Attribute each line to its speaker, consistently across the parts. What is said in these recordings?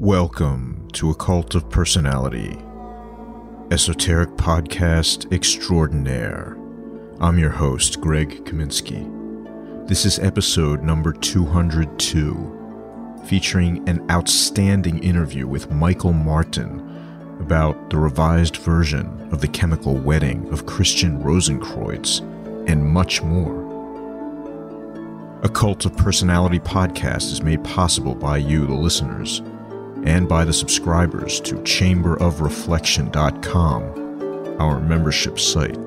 Speaker 1: Welcome to Occult of Personality, esoteric podcast extraordinaire. I'm your host, Greg Kaminsky. This is episode number 202, featuring an outstanding interview with Michael Martin about the revised version of the chymical wedding of Christian Rosenkreutz and much more. Occult of Personality podcast is made possible by you, the listeners and by the subscribers to chamberofreflection.com, our membership site.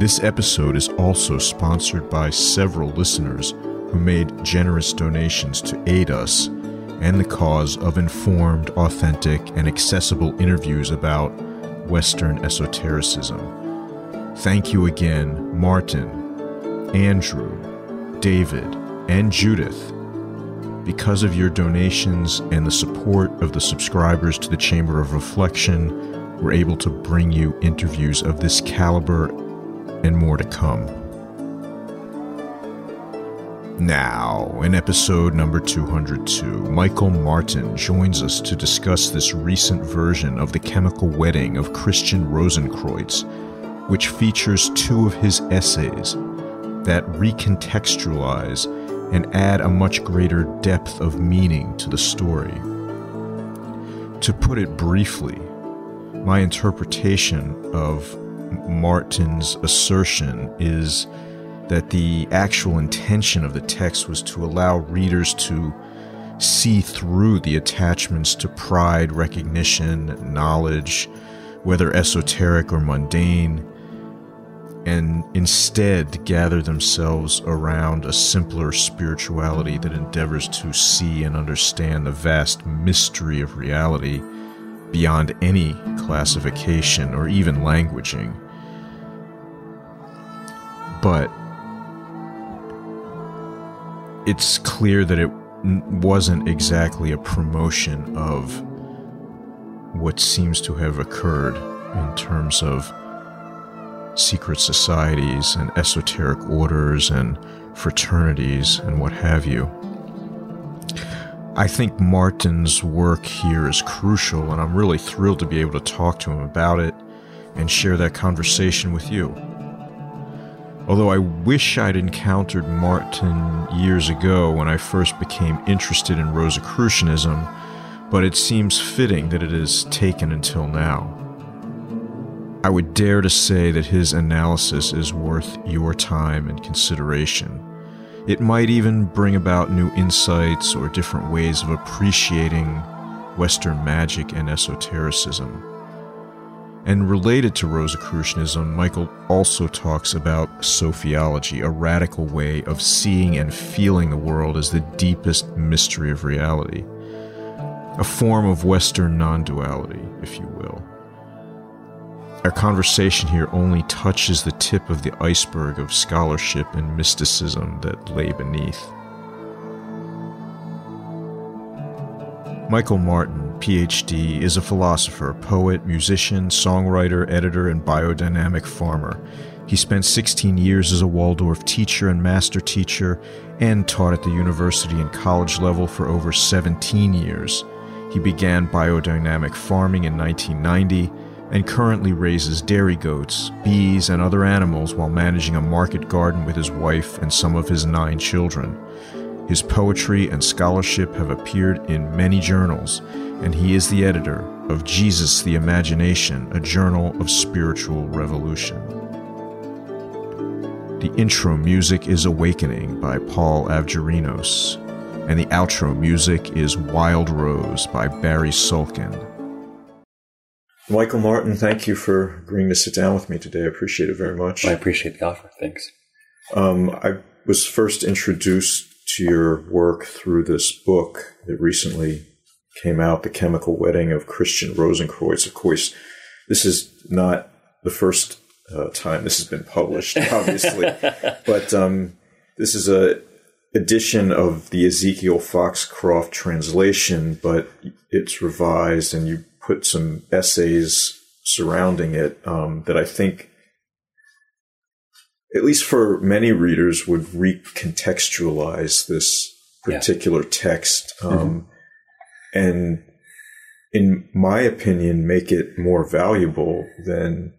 Speaker 1: This episode is also sponsored by several listeners who made generous donations to aid us and the cause of informed, authentic, and accessible interviews about Western esotericism. Thank you again, Martin, Andrew, David, and Judith because of your donations and the support of the subscribers to the Chamber of Reflection, we're able to bring you interviews of this caliber and more to come. Now, in episode number 202, Michael Martin joins us to discuss this recent version of the chymical wedding of Christian Rosenkreutz, which features two of his essays that recontextualize and add a much greater depth of meaning to the story. To put it briefly, my interpretation of Martin's assertion is that the actual intention of the text was to allow readers to see through the attachments to pride, recognition, knowledge, whether esoteric or mundane, and instead gather themselves around a simpler spirituality that endeavors to see and understand the vast mystery of reality beyond any classification or even languaging. But it's clear that it wasn't exactly a promotion of what seems to have occurred in terms of secret societies and esoteric orders and fraternities and what have you. I think Martin's work here is crucial, and I'm really thrilled to be able to talk to him about it and share that conversation with you. Although I wish I'd encountered Martin years ago when I first became interested in Rosicrucianism, but it seems fitting that it has taken until now. I would dare to say that his analysis is worth your time and consideration. It might even bring about new insights or different ways of appreciating Western magic and esotericism. And related to Rosicrucianism, Michael also talks about sophiology, a radical way of seeing and feeling the world as the deepest mystery of reality, a form of Western non duality, if you will. Our conversation here only touches the tip of the iceberg of scholarship and mysticism that lay beneath. Michael Martin, PhD, is a philosopher, poet, musician, songwriter, editor, and biodynamic farmer. He spent 16 years as a Waldorf teacher and master teacher and taught at the university and college level for over 17 years. He began biodynamic farming in 1990 and currently raises dairy goats, bees, and other animals while managing a market garden with his wife and some of his nine children. His poetry and scholarship have appeared in many journals, and he is the editor of Jesus the Imagination, a journal of spiritual revolution. The intro music is Awakening by Paul Avgerinos, and the outro music is Wild Rose by Barry Sulkin. Michael Martin, thank you for agreeing to sit down with me today. I appreciate it very much.
Speaker 2: I appreciate the offer. Thanks.
Speaker 1: Um, I was first introduced to your work through this book that recently came out, The Chymical Wedding of Christian Rosenkreutz. Of course, this is not the first uh, time this has been published, obviously, but um, this is a edition of the Ezekiel Foxcroft translation, but it's revised and you put some essays surrounding it um, that I think, at least for many readers, would recontextualize this particular yeah. text. Um, mm-hmm. and in my opinion, make it more valuable than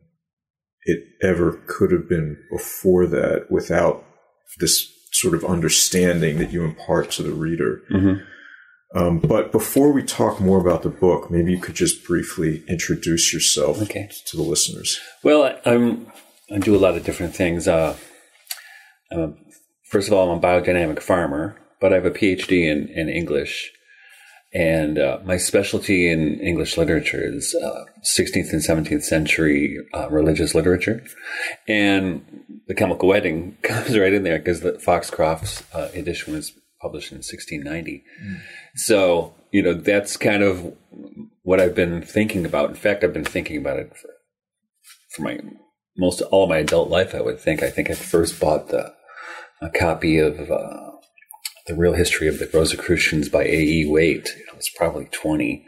Speaker 1: it ever could have been before that without this sort of understanding that you impart to the reader.
Speaker 2: Mm-hmm.
Speaker 1: Um, but before we talk more about the book, maybe you could just briefly introduce yourself
Speaker 2: Okay.
Speaker 1: to the listeners.
Speaker 2: Well, I, I'm I do a lot of different things. Uh, I'm a, first of all, I'm a biodynamic farmer, but I have a PhD in, in English, and uh, my specialty in English literature is uh, 16th and 17th century uh, religious literature, and the Chymical Wedding comes right in there because the Foxcroft's uh, edition was published in 1690. So you know that's kind of what I've been thinking about. In fact, I've been thinking about it for for my most all my adult life. I would think. I think I first bought the a copy of uh, the Real History of the Rosicrucians by A. E. Waite. I was probably 20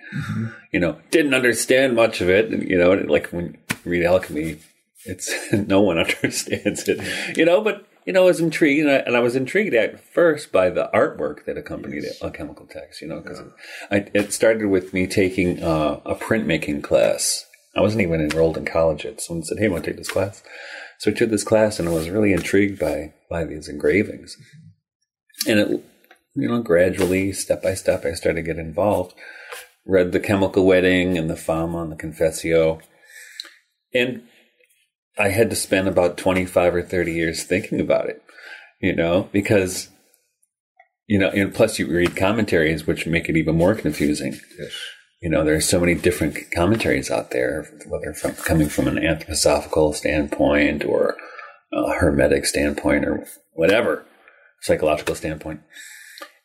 Speaker 2: You know, didn't understand much of it. and, You know, like when you read alchemy, it's no one understands it. You know, but you know, I was intrigued, and I, and I was intrigued at first by the artwork that accompanied it, chemical text. You know, because it started with me taking uh, a printmaking class. I wasn't even enrolled in college yet. Someone said, "Hey, want to take this class?" So I took this class, and I was really intrigued by by these engravings. And it, you know, gradually, step by step, I started to get involved. Read the Chymical Wedding and the Fama and the Confessio, and I had to spend about 25 or 30 years thinking about it, you know, because, you know, and plus you read commentaries, which make it even more confusing.
Speaker 1: Yes.
Speaker 2: You know, there's so many different commentaries out there, whether from coming from an anthroposophical standpoint or a hermetic standpoint or whatever, psychological standpoint.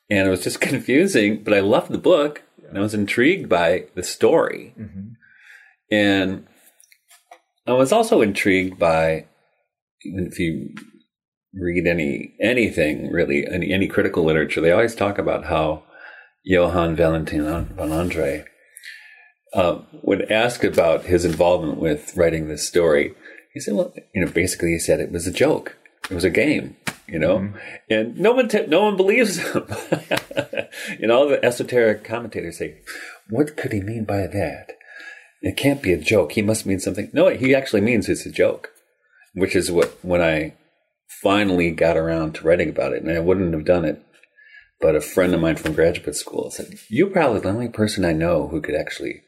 Speaker 2: And it was just confusing, but I loved the book and I was intrigued by the story. Mm-hmm. And I was also intrigued by, if you read any anything really, any, any critical literature, they always talk about how Johann Valentin von Andreae uh, would ask about his involvement with writing this story. He said, "Well, you know, basically, he said it was a joke. It was a game." You know, and no one t- no one believes him. you know, the esoteric commentators say, "What could he mean by that?" It can't be a joke. He must mean something. No, he actually means it's a joke, which is what when I finally got around to writing about it, and I wouldn't have done it. But a friend of mine from graduate school said, "You're probably the only person I know who could actually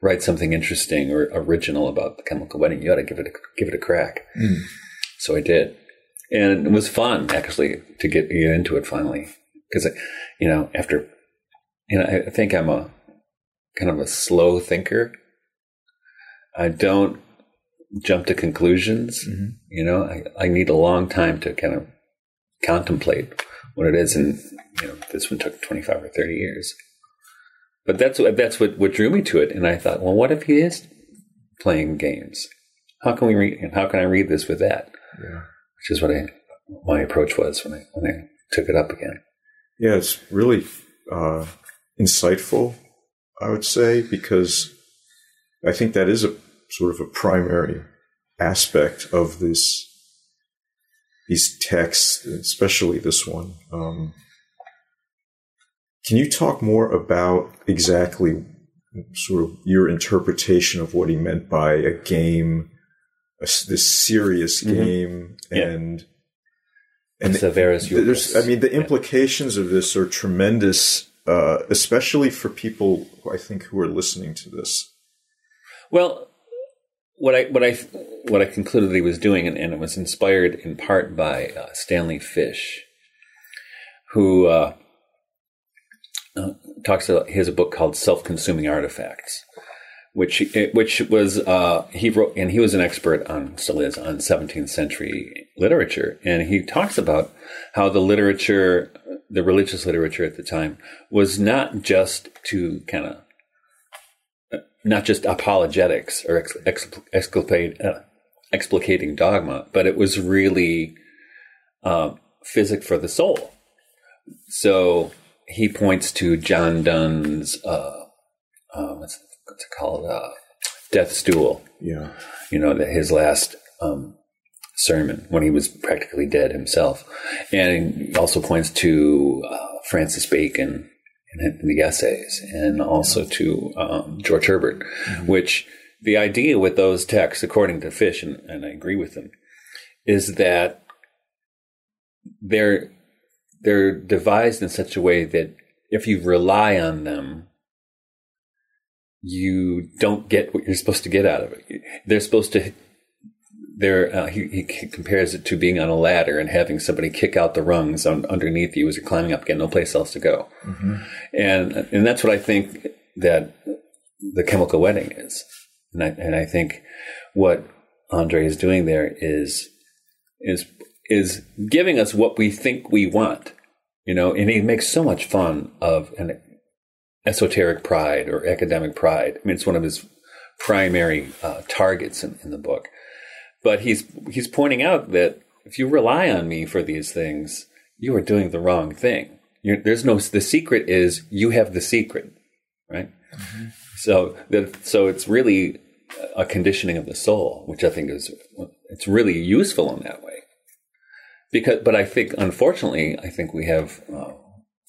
Speaker 2: write something interesting or original about the chymical wedding. You ought to give it a, give it a crack." Hmm. So I did, and it was fun actually to get, get into it finally because, you know, after you know, I think I'm a kind of a slow thinker. I don't jump to conclusions. You know, I, I need a long time to kind of contemplate what it is, and you know, this one took twenty five or thirty years. But that's what that's what, what drew me to it, and I thought, well, what if he is playing games? How can we read? How can I read this with that?
Speaker 1: Yeah.
Speaker 2: Which is what I my approach was when I when I took it up again.
Speaker 1: Yeah, it's really uh, insightful, I would say, because I think that is a sort of a primary aspect of this these texts, especially this one. Um, can you talk more about exactly sort of your interpretation of what he meant by a game, a this serious
Speaker 2: Mhm.
Speaker 1: game,
Speaker 2: Yeah.
Speaker 1: and and
Speaker 2: Severus
Speaker 1: there's, I mean, the
Speaker 2: Yeah.
Speaker 1: implications of this are tremendous, uh, especially for people I think who are listening to this.
Speaker 2: Well, what I what I what I concluded he was doing, and, and it was inspired in part by uh, Stanley Fish, who uh, uh, talks about a book called "Self-Consuming Artifacts," which which was uh, he wrote, and he was an expert on still is on 17th century literature, and he talks about how the literature, the religious literature at the time, was not just to kind of not just apologetics or ex, ex, exculpate, uh, explicating dogma, but it was really uh, physic for the soul. So he points to John Donne's uh, uh, what's, what's it called, uh, Death's Duel.
Speaker 1: Yeah.
Speaker 2: You know, that his last um, sermon when he was practically dead himself, and he also points to uh, Francis Bacon in the essays, and also to um, George Herbert, which the idea with those texts, according to Fish, and, and I agree with them, is that they're they're devised in such a way that if you rely on them, you don't get what you're supposed to get out of it. They're supposed to. They're, uh, he, he compares it to being on a ladder and having somebody kick out the rungs on, underneath you as you're climbing up, getting no place else to go, and and that's what I think that the chymical wedding is, and I and I think what Andreae is doing there is is is giving us what we think we want, you know, and he makes so much fun of an esoteric pride or academic pride. I mean, it's one of his primary uh, targets in, in the book. But he's he's pointing out that if you rely on me for these things, you are doing the wrong thing. You're, there's no the secret is you have the secret, right? So that so it's really a conditioning of the soul, which I think is it's really useful in that way. Because, but I think unfortunately, I think we have uh,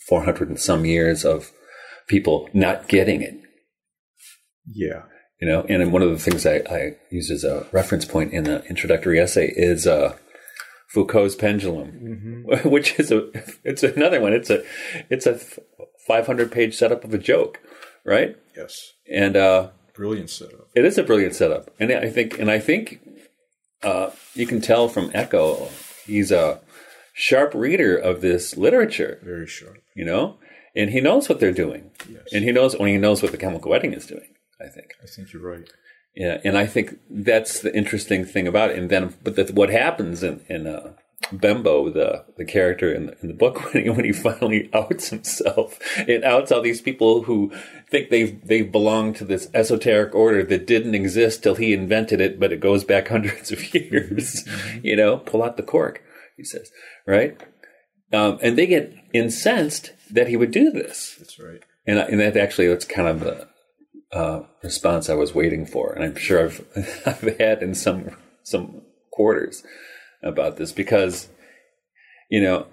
Speaker 2: 400 and some years of people not getting it.
Speaker 1: Yeah.
Speaker 2: You know, and one of the things I, I use as a reference point in the introductory essay is uh, Foucault's pendulum, which is a it's another one. It's a it's a 500 page setup of a joke, right?
Speaker 1: Yes.
Speaker 2: And uh,
Speaker 1: Brilliant setup.
Speaker 2: it is a brilliant setup, and I think and I think uh, you can tell from Eco he's a sharp reader of this literature,
Speaker 1: Very sharp.
Speaker 2: you know, and he knows what they're doing,
Speaker 1: Yes.
Speaker 2: and he knows when he knows what the chymical wedding is doing. I think.
Speaker 1: I think you're right.
Speaker 2: Yeah, and I think that's the interesting thing about it. And then, but what happens in in uh, Belbo, the the character in the, in the book, when he, when he finally outs himself, it outs all these people who think they they belong to this esoteric order that didn't exist till he invented it, but it goes back hundreds of years. You know, pull out the cork, he says, right? Um, and they get incensed that he would do this.
Speaker 1: That's right.
Speaker 2: And, and that actually, that's kind of the uh, response I was waiting for, and I'm sure I've I've had in some some quarters about this because you know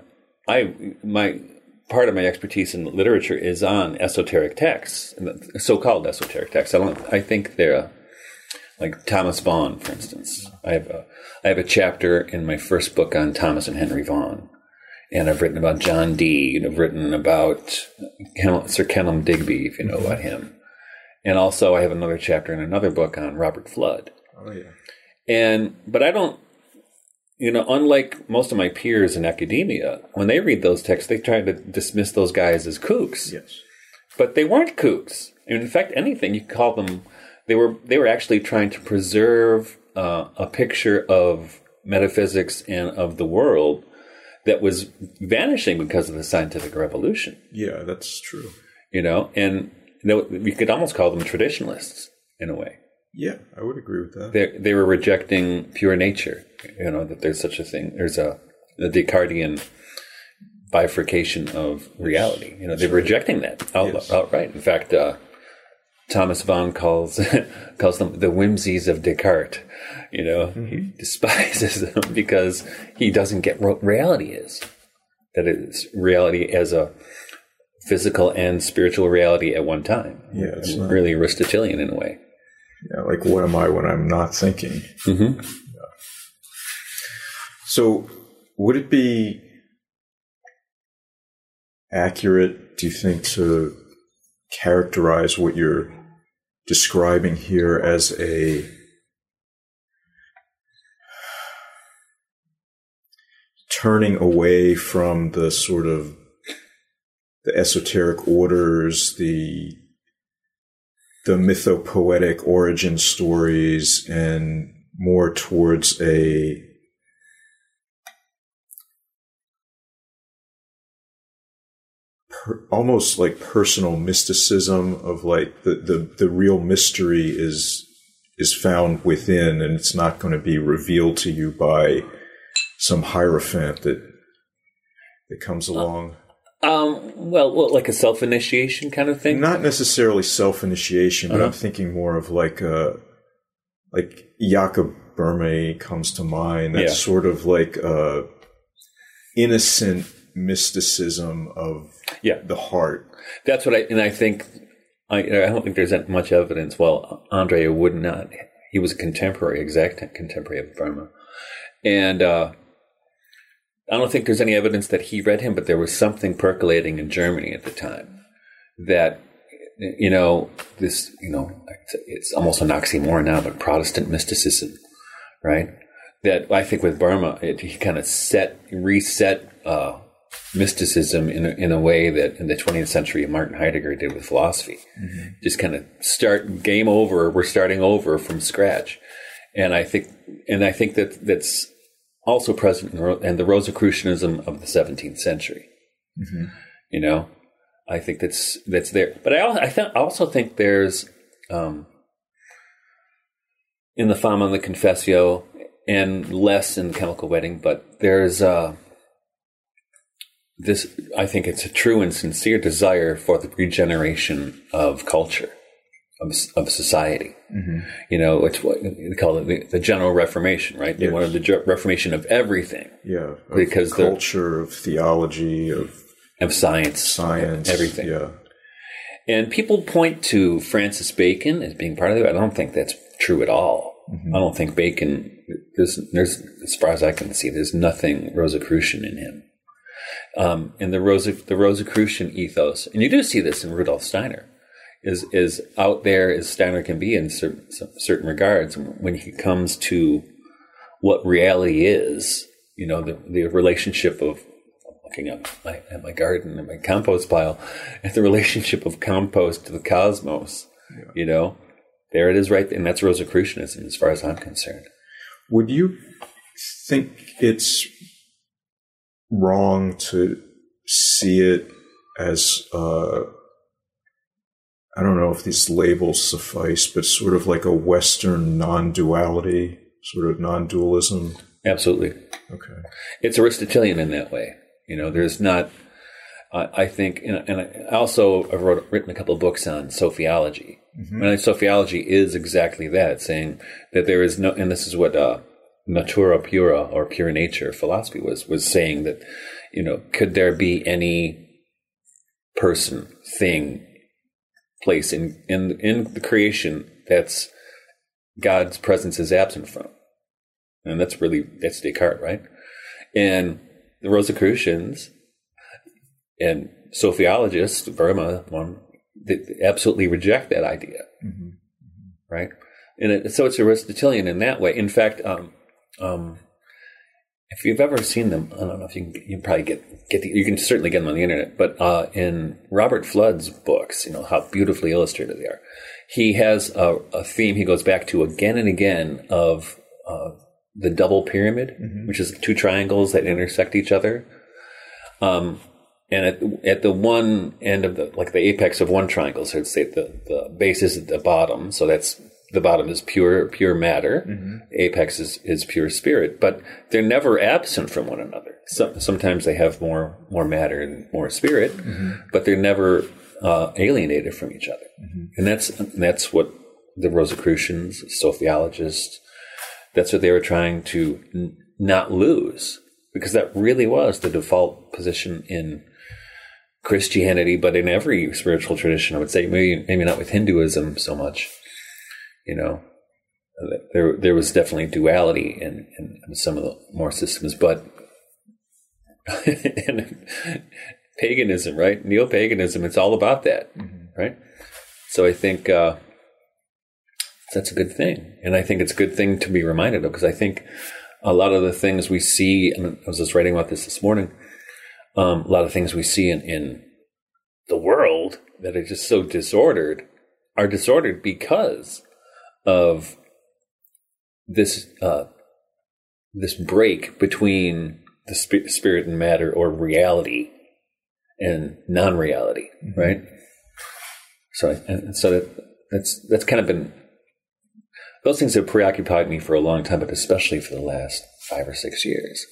Speaker 2: I my part of my expertise in literature is on esoteric texts, so-called esoteric texts. I don't. I think they're like Thomas Vaughan, for instance. I have a I have a chapter in my first book on Thomas and Henry Vaughan. And I've written about John Dee, and I've written about Ken- Sir Kenelm Digby, if you know about him. And also, I have another chapter in another book on Robert Fludd.
Speaker 1: Oh yeah.
Speaker 2: And, but I don't, you know, unlike most of my peers in academia, when they read those texts, they try to dismiss those guys as kooks.
Speaker 1: Yes.
Speaker 2: But they weren't kooks. And in fact, anything you could call them, they were they were actually trying to preserve uh, a picture of metaphysics and of the world that was vanishing because of the scientific revolution
Speaker 1: Yeah, that's true.
Speaker 2: you know, and we could almost call them traditionalists in a way.
Speaker 1: Yeah, I would agree with that.
Speaker 2: They they were rejecting pure nature, you know, that there's such a thing. There's a the Descartesian bifurcation of reality. You know, they're rejecting that out,
Speaker 1: Yes.
Speaker 2: outright. In fact, uh, Thomas Vaughan calls calls them the whimsies of Descartes. You know, he despises them because he doesn't get what reality is. That it's reality as a physical and spiritual reality at one time.
Speaker 1: Yeah, it's not-
Speaker 2: really Aristotelian in a way.
Speaker 1: Yeah, like what am I when I'm not thinking?
Speaker 2: hmm
Speaker 1: So, would it be accurate, do you think, to characterize what you're describing here as a turning away from the sort of the esoteric orders, the the mythopoetic origin stories, and more towards a per, almost like personal mysticism of like the, the the real mystery is is found within and it's not going to be revealed to you by some hierophant that that comes along
Speaker 2: Um, well, well, like a self initiation kind of thing.
Speaker 1: not necessarily self initiation but i'm thinking more of like a like Jakob Böhme comes to mind that's
Speaker 2: Yeah.
Speaker 1: sort of like a innocent mysticism of
Speaker 2: Yeah.
Speaker 1: the heart.
Speaker 2: That's what I and I think I, I don't think there's that much evidence. Well, Andreae would not. He was a contemporary, exact contemporary of Böhme, and uh, I don't think there's any evidence that he read him. But there was something percolating in Germany at the time that you know this. You know, it's, it's almost an oxymoron now, but Protestant mysticism, right? That I think with Böhme, it, he kind of set reset. Uh, mysticism in a, in a way that in the 20th century Martin Heidegger did with philosophy. Just kind of start game over. We're starting over from scratch, and I think and I think that that's also present in, the Rosicrucianism of the 17th century. You know, I think that's that's there. But I also, I th- also think there's um, in the Fama and the Confessio, and less in the Chymical Wedding, but there's. Uh, this I think it's a true and sincere desire for the regeneration of culture, of, of society. You know, it's what they call it the, the general reformation, right? They
Speaker 1: Yes.
Speaker 2: wanted the ge- reformation of everything,
Speaker 1: Yeah, of
Speaker 2: Because the-
Speaker 1: culture, of theology, of
Speaker 2: of science,
Speaker 1: science,
Speaker 2: everything.
Speaker 1: Yeah,
Speaker 2: And people point to Francis Bacon as being part of it. I don't think that's true at all. I don't think Bacon. There's, there's, as far as I can see, there's nothing Rosicrucian in him. Um, and the the Rosicrucian ethos, and you do see this in Rudolf Steiner, is is out there as Steiner can be in certain, certain regards. When he comes to what reality is, you know, the the relationship of looking at my at my garden and my compost pile, and the relationship of compost to the cosmos. You know, there it is, right, there. and that's Rosicrucianism, as far as I'm concerned.
Speaker 1: Would you think it's wrong to see it as uh, I don't know if these labels suffice, but sort of like a Western non-duality, sort of non-dualism?
Speaker 2: Absolutely,
Speaker 1: Okay.
Speaker 2: it's Aristotelian in that way. You know, there's not. I I think, and and I also have wrote, written a couple of books on sophiology. And sophiology is exactly that, saying that there is no, and this is what uh, natura pura or pure nature philosophy was was saying that, you know, could there be any person, thing, place in in in the creation that's God's presence is absent from, and that's really that's Descartes, right? And the Rosicrucians and sophiologists, Böhme, one, they absolutely reject that idea, right? And it, so it's Aristotelian in that way. In fact, um, um, if you've ever seen them, I don't know if you can, you can probably get get the, you can certainly get them on the internet. But uh, in Robert Fludd's books, you know how beautifully illustrated they are. He has a, a theme he goes back to again and again of uh, the double pyramid, which is two triangles that intersect each other. Um, and at, at the one end of the like the apex of one triangle, so let's say the, the base is at the bottom, so that's the bottom is pure pure matter, the apex is, is pure spirit, but they're never absent from one another. Some, sometimes they have more more matter and more spirit, mm-hmm. but they're never uh, alienated from each other, mm-hmm. and that's that's what the Rosicrucians, sophiologists, that's what they were trying to n- not lose because that really was the default position in Christianity, but in every spiritual tradition, I would say maybe maybe not with Hinduism so much. You know, there there was definitely duality in, in, in some of the more systems, but paganism, right? Neo paganism, it's all about that, right? So I think uh, that's a good thing, and I think it's a good thing to be reminded of because I think a lot of the things we see, and I was just writing about this this morning. Um, a lot of things we see in, in the world that are just so disordered are disordered because of this uh, this break between the sp- spirit and matter or reality and non-reality, right? So, and so that, that's that's kind of been those things have preoccupied me for a long time, but especially for the last five or six years.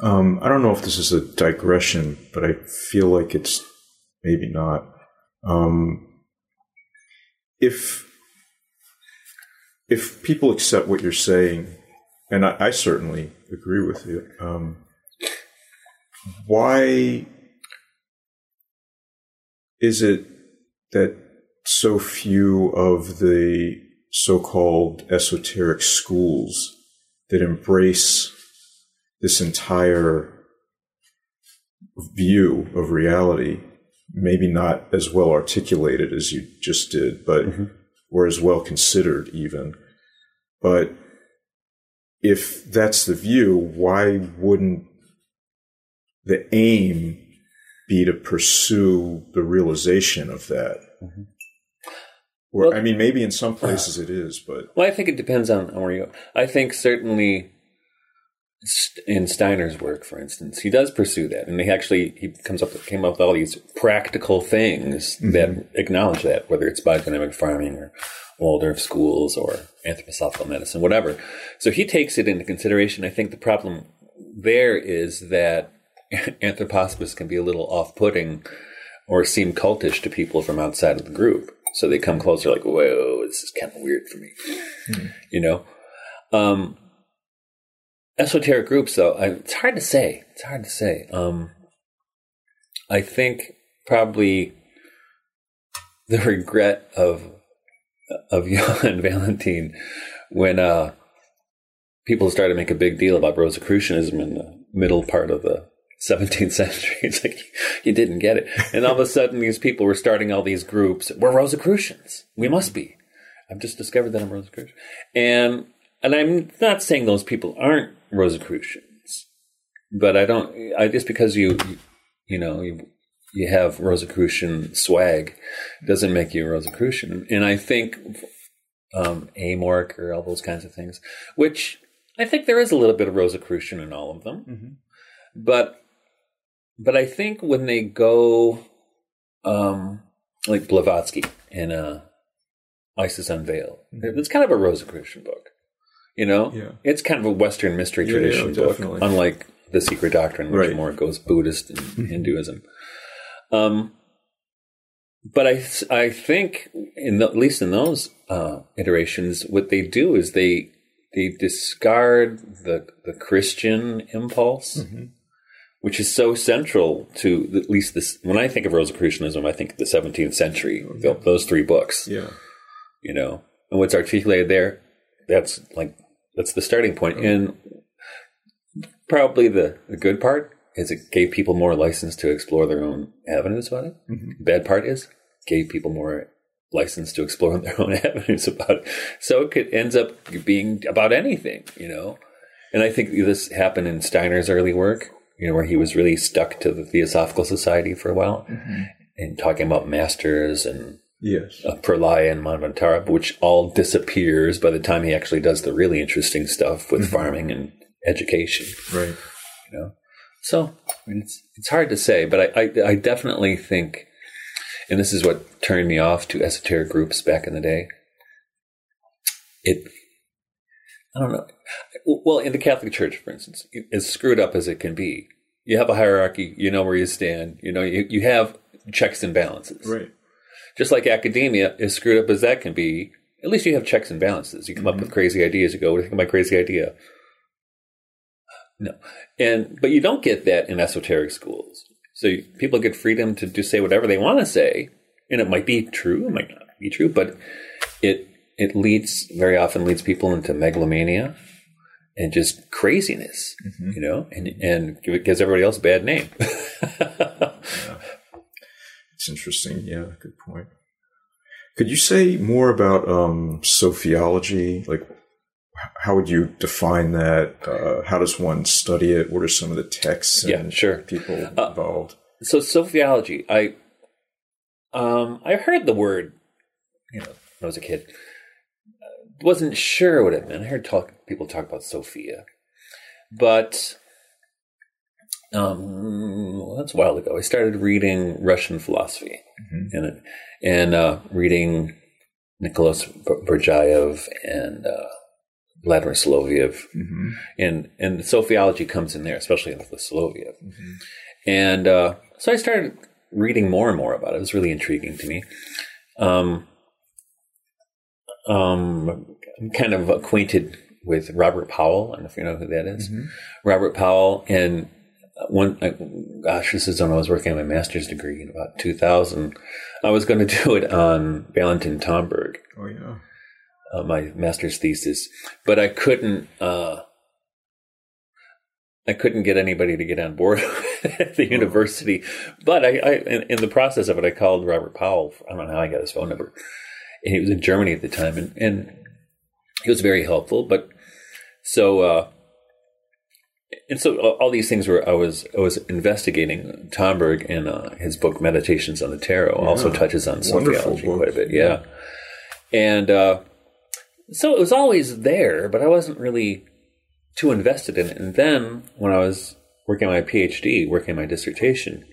Speaker 1: Um, I don't know if this is a digression, but I feel like it's maybe not. Um, if if people accept what you're saying, and I, I certainly agree with you, um, why is it that so few of the so-called esoteric schools that embrace this entire view of reality, maybe not as well articulated as you just did, but mm-hmm. were as well considered even. But if that's the view, why wouldn't the aim be to pursue the realization of that? Mm-hmm. Or, well, I mean, maybe in some places it is, but
Speaker 2: well, I think it depends on where you. Go. I think certainly in Steiner's work, for instance, he does pursue that, and he actually he comes up came up with all these practical things mm-hmm. that acknowledge that, whether it's biodynamic farming or Waldorf schools or anthroposophical medicine, whatever. So he takes it into consideration. I think the problem there is that anthroposophists can be a little off-putting or seem cultish to people from outside of the group. So they come closer, like, "Whoa, this is kind of weird for me," mm-hmm. you know. Um, esoteric groups, though, I, it's hard to say. It's hard to say. Um, I think probably the regret of of Johann Valentine when uh, people started to make a big deal about Rosicrucianism in the middle part of the 17th century. It's like you didn't get it, and all of a sudden these people were starting all these groups. We're Rosicrucians. We must be. I've just discovered that I'm Rosicrucian, and and I'm not saying those people aren't Rosicrucians, but I don't. I just because you, you know, you you have Rosicrucian swag doesn't make you a Rosicrucian. And I think um, Amorc or all those kinds of things, which I think there is a little bit of Rosicrucian in all of them, mm-hmm. but but I think when they go um, like Blavatsky in uh, Isis Unveiled, mm-hmm. it's kind of a Rosicrucian book. You know,
Speaker 1: yeah.
Speaker 2: it's kind of a Western mystery tradition yeah, book, unlike the Secret Doctrine, which right. more goes Buddhist and. Hinduism. Um, but I I think in the, at least in those uh, iterations, what they do is they they discard the the Christian impulse, mm-hmm. which is so central to at least this. When I think of Rosicrucianism, I think the 17th century. Okay. Those three books,
Speaker 1: yeah,
Speaker 2: you know, and what's articulated there, that's like that's the starting point. And probably the the good part is it gave people more license to explore their own avenues about it. Mm-hmm. Bad part is gave people more license to explore their own avenues about it. So it could, ends up being about anything, you know. And I think this happened in Steiner's early work, you know, where he was really stuck to the Theosophical Society for a while mm-hmm. and talking about masters and
Speaker 1: yes,
Speaker 2: uh, Pralaya and Manvantara, which all disappears by the time he actually does the really interesting stuff with mm-hmm. farming and education.
Speaker 1: Right.
Speaker 2: You know. So I mean, it's it's hard to say, but I, I, I definitely think, and this is what turned me off to esoteric groups back in the day. It, I don't know. Well, in the Catholic Church, for instance, as screwed up as it can be, you have a hierarchy. You know where you stand. You know you you have checks and balances.
Speaker 1: Right.
Speaker 2: Just like academia, as screwed up as that can be, at least you have checks and balances. You come mm-hmm. up with crazy ideas. You go, "What do you think of my crazy idea?" No, and but you don't get that in esoteric schools. So people get freedom to just say whatever they want to say, and it might be true, it might not be true, but it it leads very often leads people into megalomania and just craziness, mm-hmm. you know, and and gives everybody else a bad name.
Speaker 1: yeah. It's interesting. Yeah, good point. Could you say more about um, sophiology? Like, how would you define that? Uh, how does one study it? What are some of the texts?
Speaker 2: yeah, sure.
Speaker 1: People uh, involved.
Speaker 2: So sophiology, I um, I heard the word, you know, when I was a kid. wasn't sure what it meant. I heard talk people talk about Sophia, but um, well, that's a while ago. I started reading Russian philosophy mm-hmm. and and uh, reading Nicholas Berdyaev and uh, Vladimir Soloviev, mm-hmm. and and sophiology comes in there, especially with Soloviev. Mm-hmm. And uh, so I started reading more and more about it. It was really intriguing to me. Um, um, I'm kind of acquainted with Robert Powell. I don't know if you know who that is. Mm-hmm. Robert Powell and one, I, gosh, this is when I was working on my master's degree in about 2000. I was going to do it on Valentin Tomberg.
Speaker 1: Oh yeah.
Speaker 2: Uh, my master's thesis, but I couldn't. Uh, I couldn't get anybody to get on board at the university. But I, I in, in, the process of it, I called Robert Powell. I don't know how I got his phone number, and he was in Germany at the time, and, and he was very helpful. But so, uh, and so all these things were I was I was investigating. Tomberg in uh, his book Meditations on the Tarot yeah. also touches on sophiology quite a bit. Yeah, yeah. and uh, so it was always there, but I wasn't really too invested in it. And then when I was working on my PhD, working on my dissertation,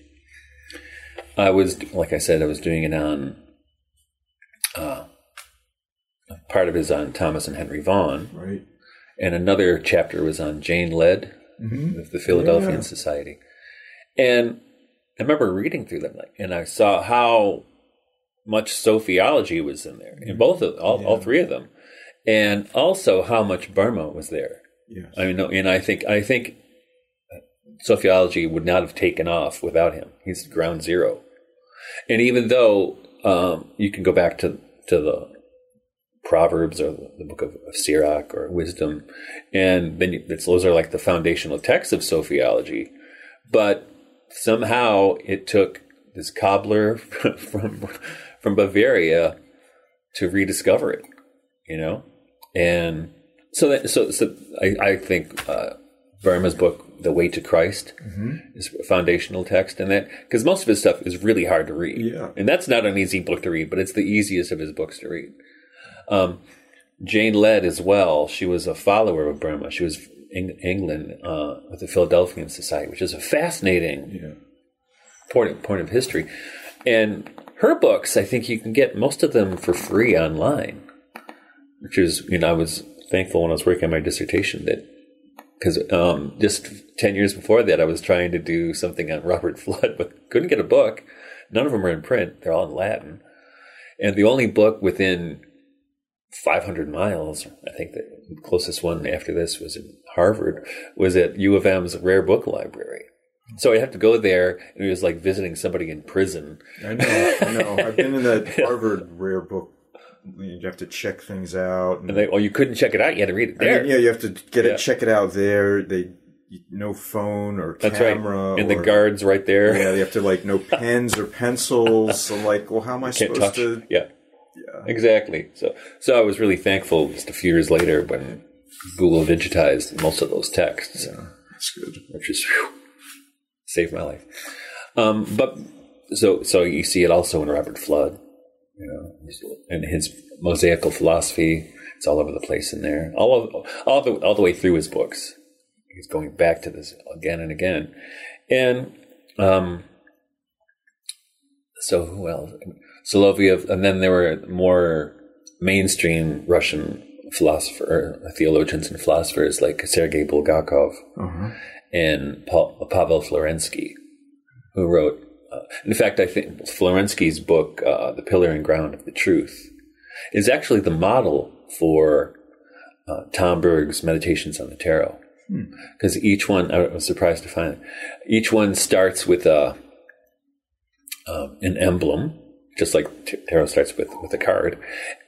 Speaker 2: I was, like I said, I was doing it on, uh, part of it is on Thomas and Henry Vaughan.
Speaker 1: Right.
Speaker 2: And another chapter was on Jane Lead mm-hmm. of the Philadelphian yeah. Society. And I remember reading through them, like, and I saw how much sophiology was in there, in both of all, yeah. all three of them, and also how much Böhme was there.
Speaker 1: Yes.
Speaker 2: I mean, and I think I think sophiology would not have taken off without him. He's ground zero. And even though um, you can go back to to the Proverbs or the book of, of Sirach or Wisdom, and then those are like the foundational texts of sophiology, but somehow it took this cobbler from from Bavaria to rediscover it, you know, and so that, so so I, I think uh, Böhme's book, The Way to Christ, mm-hmm. is a foundational text, and that because most of his stuff is really hard to read,
Speaker 1: yeah.
Speaker 2: and that's not an easy book to read, but it's the easiest of his books to read. Um, Jane Lead as well. She was a follower of Böhme. She was in England uh, with the Philadelphian Society, which is a fascinating
Speaker 1: yeah.
Speaker 2: point point of history. And her books, I think you can get most of them for free online, which is you know I was thankful when I was working on my dissertation that because um, just 10 years before that, I was trying to do something on Robert Fludd, but couldn't get a book. None of them are in print, they're all in Latin. And the only book within 500 miles, I think the closest one after this was in Harvard, was at U of M's Rare Book Library. So I have to go there, and it was like visiting somebody in prison.
Speaker 1: I know, I know. I've been in that Harvard Rare Book you have to check things out.
Speaker 2: And, and they, well, you couldn't check it out. You had to read it there.
Speaker 1: I mean, yeah, you have to get yeah. it, check it out there. They no phone or
Speaker 2: That's
Speaker 1: camera.
Speaker 2: Right. And or, the guards right there.
Speaker 1: Yeah, you have to like no pens or pencils. So like, well, how am I
Speaker 2: Can't
Speaker 1: supposed
Speaker 2: touch.
Speaker 1: to?
Speaker 2: Yeah. Yeah. Exactly. So, so I was really thankful just a few years later when Google digitized most of those texts.
Speaker 1: Yeah, that's good.
Speaker 2: Which is whew, saved my life. Um, but so, so you see it also in Robert Fludd, you know, and his mosaical philosophy. It's all over the place in there. All of, all the all the way through his books. He's going back to this again and again, and um, so who else? Soloviev, and then there were more mainstream Russian philosopher, theologians, and philosophers like Sergei Bulgakov uh-huh. and Paul, Pavel Florensky, who wrote uh, in fact, I think Florensky's book, uh, The Pillar and Ground of the Truth, is actually the model for uh, Tomberg's Meditations on the Tarot. Because hmm. each one, I was surprised to find each one starts with a, um, an emblem, just like tarot starts with, with a card,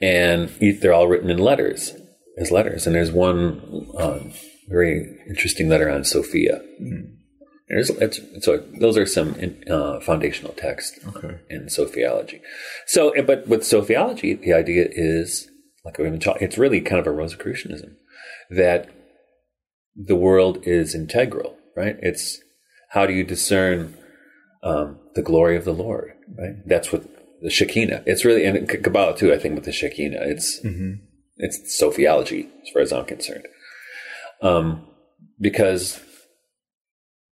Speaker 2: and they're all written in letters, as letters. And there's one um, very interesting letter on Sophia. Hmm. There's, so those are some uh, foundational texts
Speaker 1: okay.
Speaker 2: in sophiology. So, eh, but with sophiology, the idea is like we've been talking. It's really kind of a Rosicrucianism that the world is integral, right? It's how do you discern um, the glory of the Lord, right? That's what the Shekinah. It's really and Kabbalah too. I think with the Shekinah, it's mm-hmm. it's sophiology as far as I'm concerned, um, because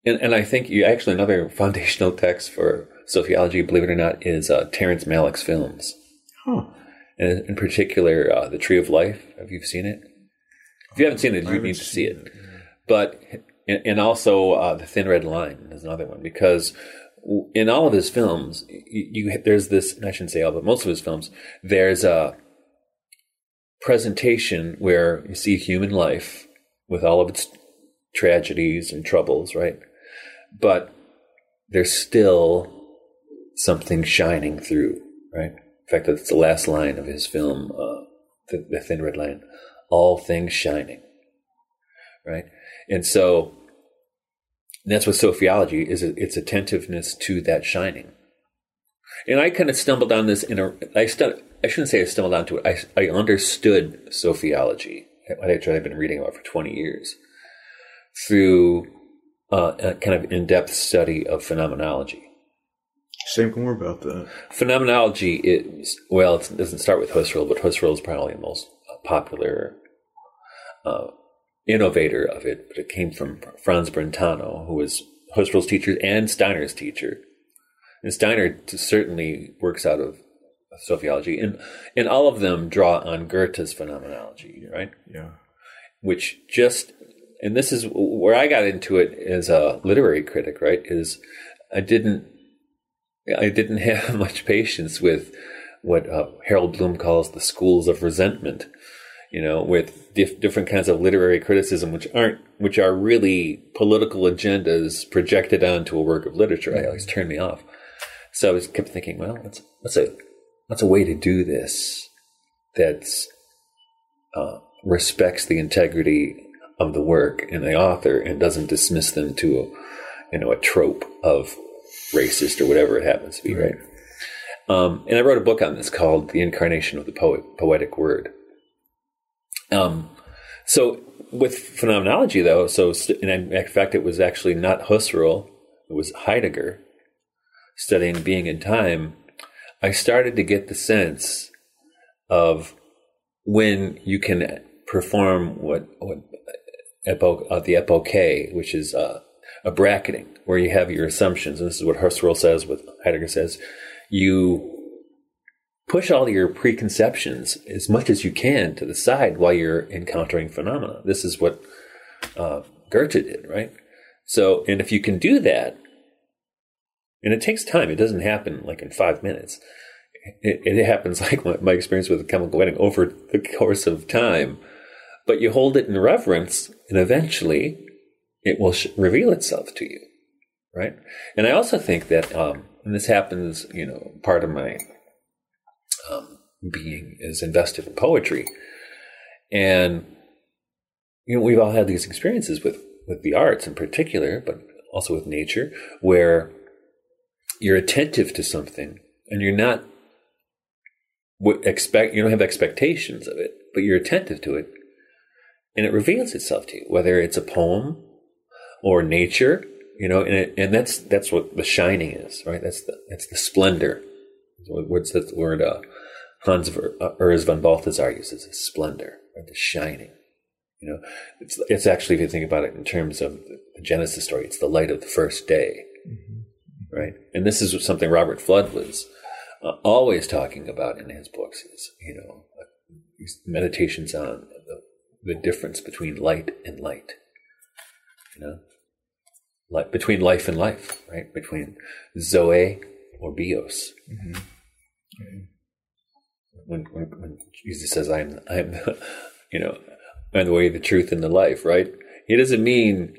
Speaker 2: and, and I think you actually another foundational text for sophiology, believe it or not, is uh, Terrence Malick's films.
Speaker 1: Huh.
Speaker 2: And in particular, uh, The Tree of Life. Have you seen it? If you haven't seen it, you need to see it. it. But and also uh, The Thin Red Line is another one because in all of his films, you, you there's this. I shouldn't say all, but most of his films, there's a presentation where you see human life with all of its tragedies and troubles, right? but there's still something shining through, right? In fact, that's the last line of his film, uh, the, the Thin Red Line. All things shining, right? And so that's what sophiology is. It's attentiveness to that shining. And I kind of stumbled on this in a. I stu- I shouldn't say I stumbled onto it. I I understood sophiology, which I've been reading about for twenty years, through uh, a kind of in-depth study of phenomenology.
Speaker 1: Say more about that.
Speaker 2: Phenomenology is well, it doesn't start with Husserl, but Husserl is probably the most popular uh, innovator of it. But it came from Franz Brentano, who was Husserl's teacher and Steiner's teacher. And Steiner certainly works out of sophiology, and and all of them draw on Goethe's phenomenology, right?
Speaker 1: Yeah.
Speaker 2: Which just and this is where I got into it as a literary critic, right? Is I didn't I didn't have much patience with what uh, Harold Bloom calls the schools of resentment, you know, with dif- different kinds of literary criticism, which aren't, which are really political agendas projected onto a work of literature. I always turned me off. So I was kept thinking, well, what's, what's a, what's a way to do this that's, uh, respects the integrity of the work and the author and doesn't dismiss them to a, you know, a trope of racist or whatever it happens to be, right? Um, and I wrote a book on this called "The Incarnation of the Poet, Poetic Word." Um, so with phenomenology, though, so in fact, it was actually not Husserl; it was Heidegger studying being and time. I started to get the sense of when you can perform what, what epoch, uh, the epoche, which is uh, a bracketing where you have your assumptions. And this is what Husserl says, what Heidegger says. You push all your preconceptions as much as you can to the side while you're encountering phenomena. This is what uh, Goethe did, right? So, and if you can do that, and it takes time, it doesn't happen like in five minutes. It, it happens like my, my experience with the chemical wedding over the course of time, but you hold it in reverence, and eventually it will sh- reveal itself to you, right? And I also think that, um, and this happens, you know, part of my being is invested in poetry, and you know, we've all had these experiences with with the arts in particular, but also with nature, where you're attentive to something and you're not expect you don't have expectations of it, but you're attentive to it, and it reveals itself to you, whether it's a poem or nature, you know, and it, and that's that's what the shining is, right? That's the that's the splendor. What's that word? Uh, Hans Urs von Balthasar uses the splendor, or the shining. You know, it's it's actually if you think about it in terms of the Genesis story, it's the light of the first day, mm-hmm. right? And this is something Robert Fludd was uh, always talking about in his books. Is you know, meditations on the, the difference between light and light. You know, like between life and life, right? Between Zoe or Bios. Mm-hmm. When, when, when, Jesus says, "I'm, I'm, you know, I'm the way, the truth, and the life," right? He doesn't mean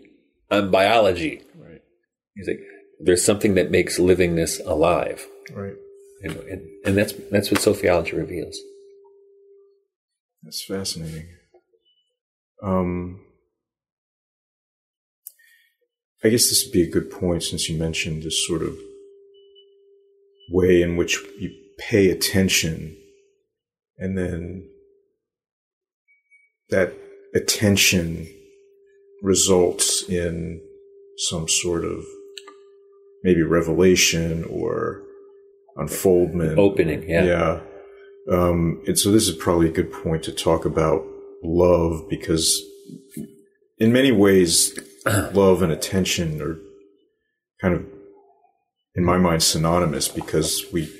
Speaker 2: I'm biology.
Speaker 1: Right.
Speaker 2: He's like, there's something that makes livingness alive.
Speaker 1: Right.
Speaker 2: And, and, and that's that's what sophiology reveals.
Speaker 1: That's fascinating. Um, I guess this would be a good point since you mentioned this sort of way in which you pay attention and then that attention results in some sort of maybe revelation or unfoldment.
Speaker 2: Opening yeah.
Speaker 1: Yeah. Um, and so this is probably a good point to talk about love because in many ways love and attention are kind of, in my mind, synonymous because we,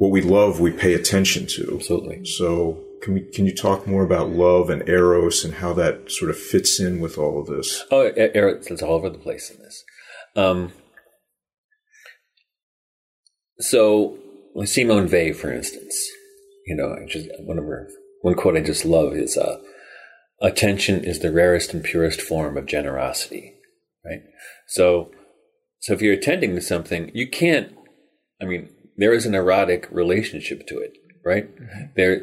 Speaker 1: what we love, we pay attention to.
Speaker 2: Absolutely.
Speaker 1: So can we, can you talk more about love and eros and how that sort of fits in with all of this?
Speaker 2: Oh, eros is all over the place in this. Um, so Simone Weil, for instance, you know, just one of her one quote I just love is, uh, attention is the rarest and purest form of generosity, right? So, so if you're attending to something, you can't. I mean, there is an erotic relationship to it, right? There,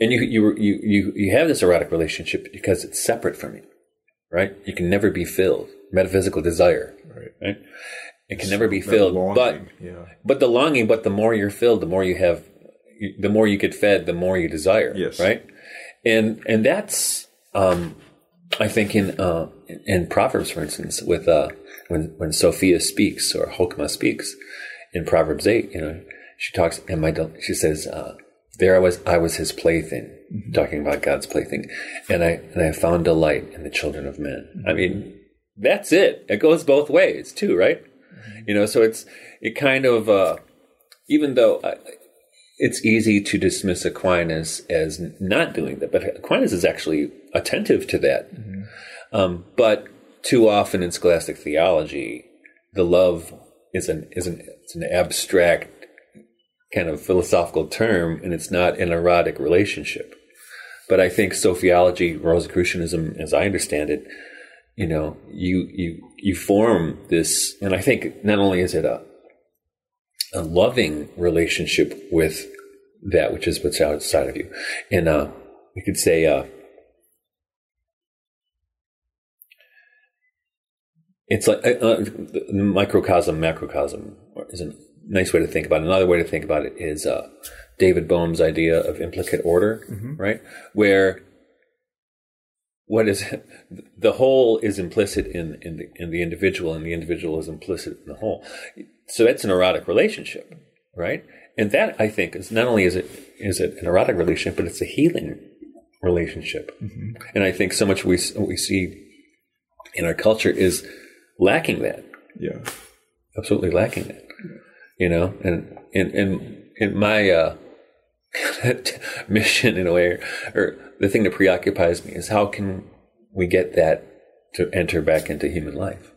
Speaker 2: and you you you you you have this erotic relationship because it's separate from you, right? You can never be filled. Metaphysical desire,
Speaker 1: Right.
Speaker 2: right? It can never be filled,
Speaker 1: longing,
Speaker 2: but
Speaker 1: yeah.
Speaker 2: but the longing, but the more you're filled, the more you have, the more you get fed, the more you desire.
Speaker 1: Yes.
Speaker 2: Right. And and that's, um, I think in uh, in Proverbs, for instance, with uh, when when Sophia speaks or Hokmah speaks in Proverbs eight, you know, she talks and my she says, uh, "There I was, I was his plaything." Talking about God's plaything, and I and I found delight in the children of men. I mean, that's it. It goes both ways too, right? You know, so it's it kind of uh, even though uh, it's easy to dismiss Aquinas as not doing that, but Aquinas is actually attentive to that. Um, but too often in scholastic theology, the love is an is an it's an abstract kind of philosophical term, and it's not an erotic relationship. But I think sophiology, Rosicrucianism, as I understand it, you know, you you you form this, and I think not only is it a a loving relationship with that which is what's outside of you, and uh, we could say uh, it's like uh, uh, microcosm, macrocosm is a nice way to think about it. Another way to think about it is uh, David Bohm's idea of implicate order, right? Where what is the whole is implicit in in the, in the individual, and the individual is implicit in the whole. So that's an erotic relationship, right? And that I think is not only is it is it an erotic relationship, but it's a healing relationship. And I think so much we we see in our culture is lacking that,
Speaker 1: Yeah.
Speaker 2: absolutely lacking that. You know, and in in in my uh, mission in a way, or the thing that preoccupies me is how can we get that to enter back into human life?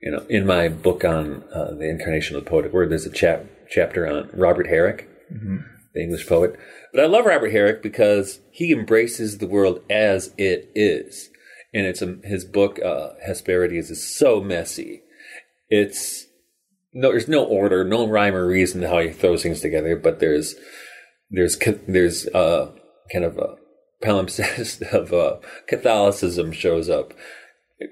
Speaker 2: You know, in my book on uh, the incarnation of the poetic word, there's a chap- chapter on Robert Herrick, the English poet. But I love Robert Herrick because he embraces the world as it is. And it's a, his book, uh, Hesperides, is so messy. It's no, there's no order, no rhyme or reason how he throws things together, but there's there's there's uh, kind of a palimpsest of uh, Catholicism shows up,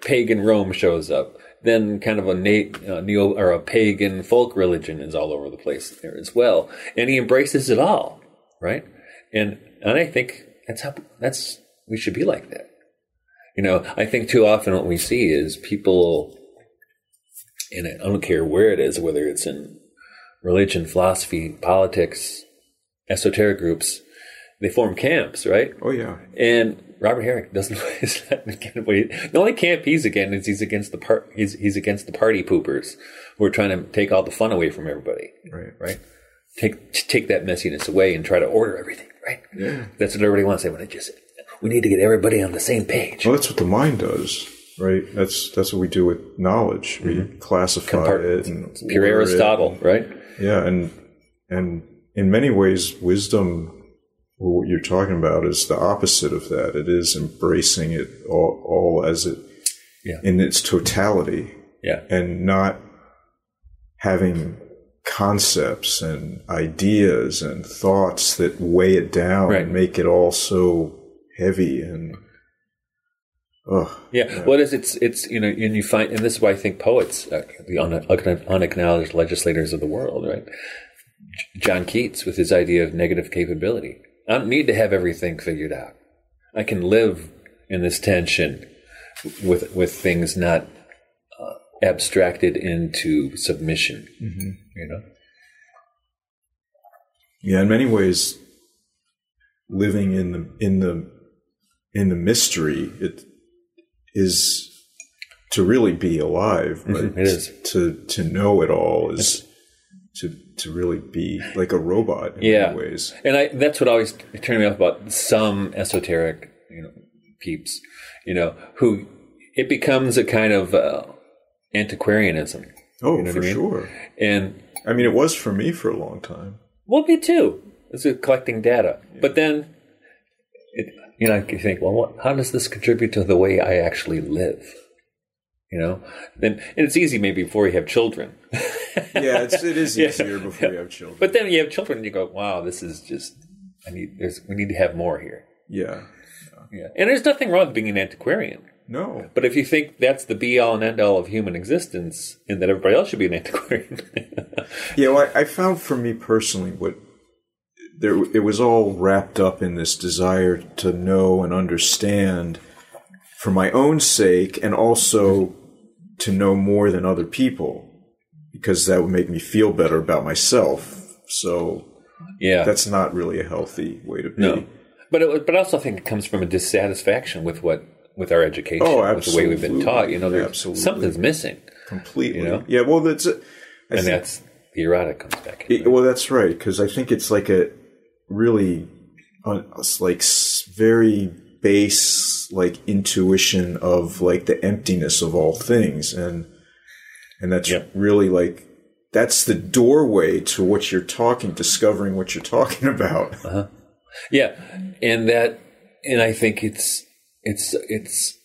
Speaker 2: pagan Rome shows up, then kind of a uh, neo or a pagan folk religion is all over the place there as well, and he embraces it all, right? And and I think that's how that's we should be like that. You know, I think too often what we see is people, and I don't care where it is, whether it's in religion, philosophy, politics, esoteric groups, they form camps, right?
Speaker 1: Oh yeah.
Speaker 2: And Robert Herrick doesn't. is not again, what he- the only camp he's against is he's against the part. He's he's against the party poopers who are trying to take all the fun away from everybody.
Speaker 1: Right.
Speaker 2: Right. Take take that messiness away and try to order everything. Right.
Speaker 1: Yeah.
Speaker 2: That's what everybody wants. They want to just. We need to get everybody on the same page.
Speaker 1: Well, that's what the mind does, right? That's that's what we do with knowledge. We classify
Speaker 2: Compart-
Speaker 1: it and
Speaker 2: Mm-hmm. Pure
Speaker 1: order it.
Speaker 2: Aristotle, right?
Speaker 1: Yeah, and and in many ways, wisdom, what you're talking about, is the opposite of that. It is embracing it all, all as it
Speaker 2: Yeah.
Speaker 1: in its totality,
Speaker 2: Yeah.
Speaker 1: and not having concepts and ideas and thoughts that weigh it down
Speaker 2: Right.
Speaker 1: and make it all so heavy and. Ugh.
Speaker 2: Yeah. What is it's it's you know and you find and this is why I think poets uh, the un- unacknowledged legislators of the world right John Keats with his idea of negative capability I don't need to have everything figured out I can live in this tension with with things not uh, abstracted into submission you know
Speaker 1: Yeah, in many ways, living in the in the in the mystery it is to really be alive, but
Speaker 2: Mhm, it is.
Speaker 1: to to know it all is to to really be like a robot in
Speaker 2: Yeah.
Speaker 1: many ways.
Speaker 2: And I that's what always turned me off about some esoteric, you know, peeps, you know, who it becomes a kind of uh, antiquarianism.
Speaker 1: Oh,
Speaker 2: know
Speaker 1: for
Speaker 2: I mean?
Speaker 1: sure.
Speaker 2: And
Speaker 1: I mean, it was for me for a long time.
Speaker 2: well, me too. It's a collecting data, but then, it, you know, you think, well, what, how does this contribute to the way I actually live? You know, then and it's easy maybe before you have children.
Speaker 1: yeah, it's, it is easier yeah. before you have children.
Speaker 2: But then you have children, and you go, "Wow, this is just I need. There's we need to have more here."
Speaker 1: Yeah.
Speaker 2: Yeah. And there's nothing wrong with being an antiquarian.
Speaker 1: No.
Speaker 2: But if you think that's the be all and end all of human existence and that everybody else should be an antiquarian.
Speaker 1: yeah, well, I, I, found for me personally what there it was all wrapped up in this desire to know and understand for my own sake and also to know more than other people because that would make me feel better about myself. So
Speaker 2: yeah,
Speaker 1: that's not really a healthy way to be.
Speaker 2: No. But it, but I think it comes from a dissatisfaction with what with our education,
Speaker 1: oh,
Speaker 2: with the way we've been taught. You know, there's absolutely. something's missing
Speaker 1: completely.
Speaker 2: You know,
Speaker 1: yeah. Well, that's
Speaker 2: and think, that's the erotic comes back.
Speaker 1: In, it, well, that's right because I think it's like a really uh, like very base like intuition of like the emptiness of all things and and that's yep. really like that's the doorway to what you're talking discovering what you're talking about
Speaker 2: uh-huh. yeah and that and i think it's it's it's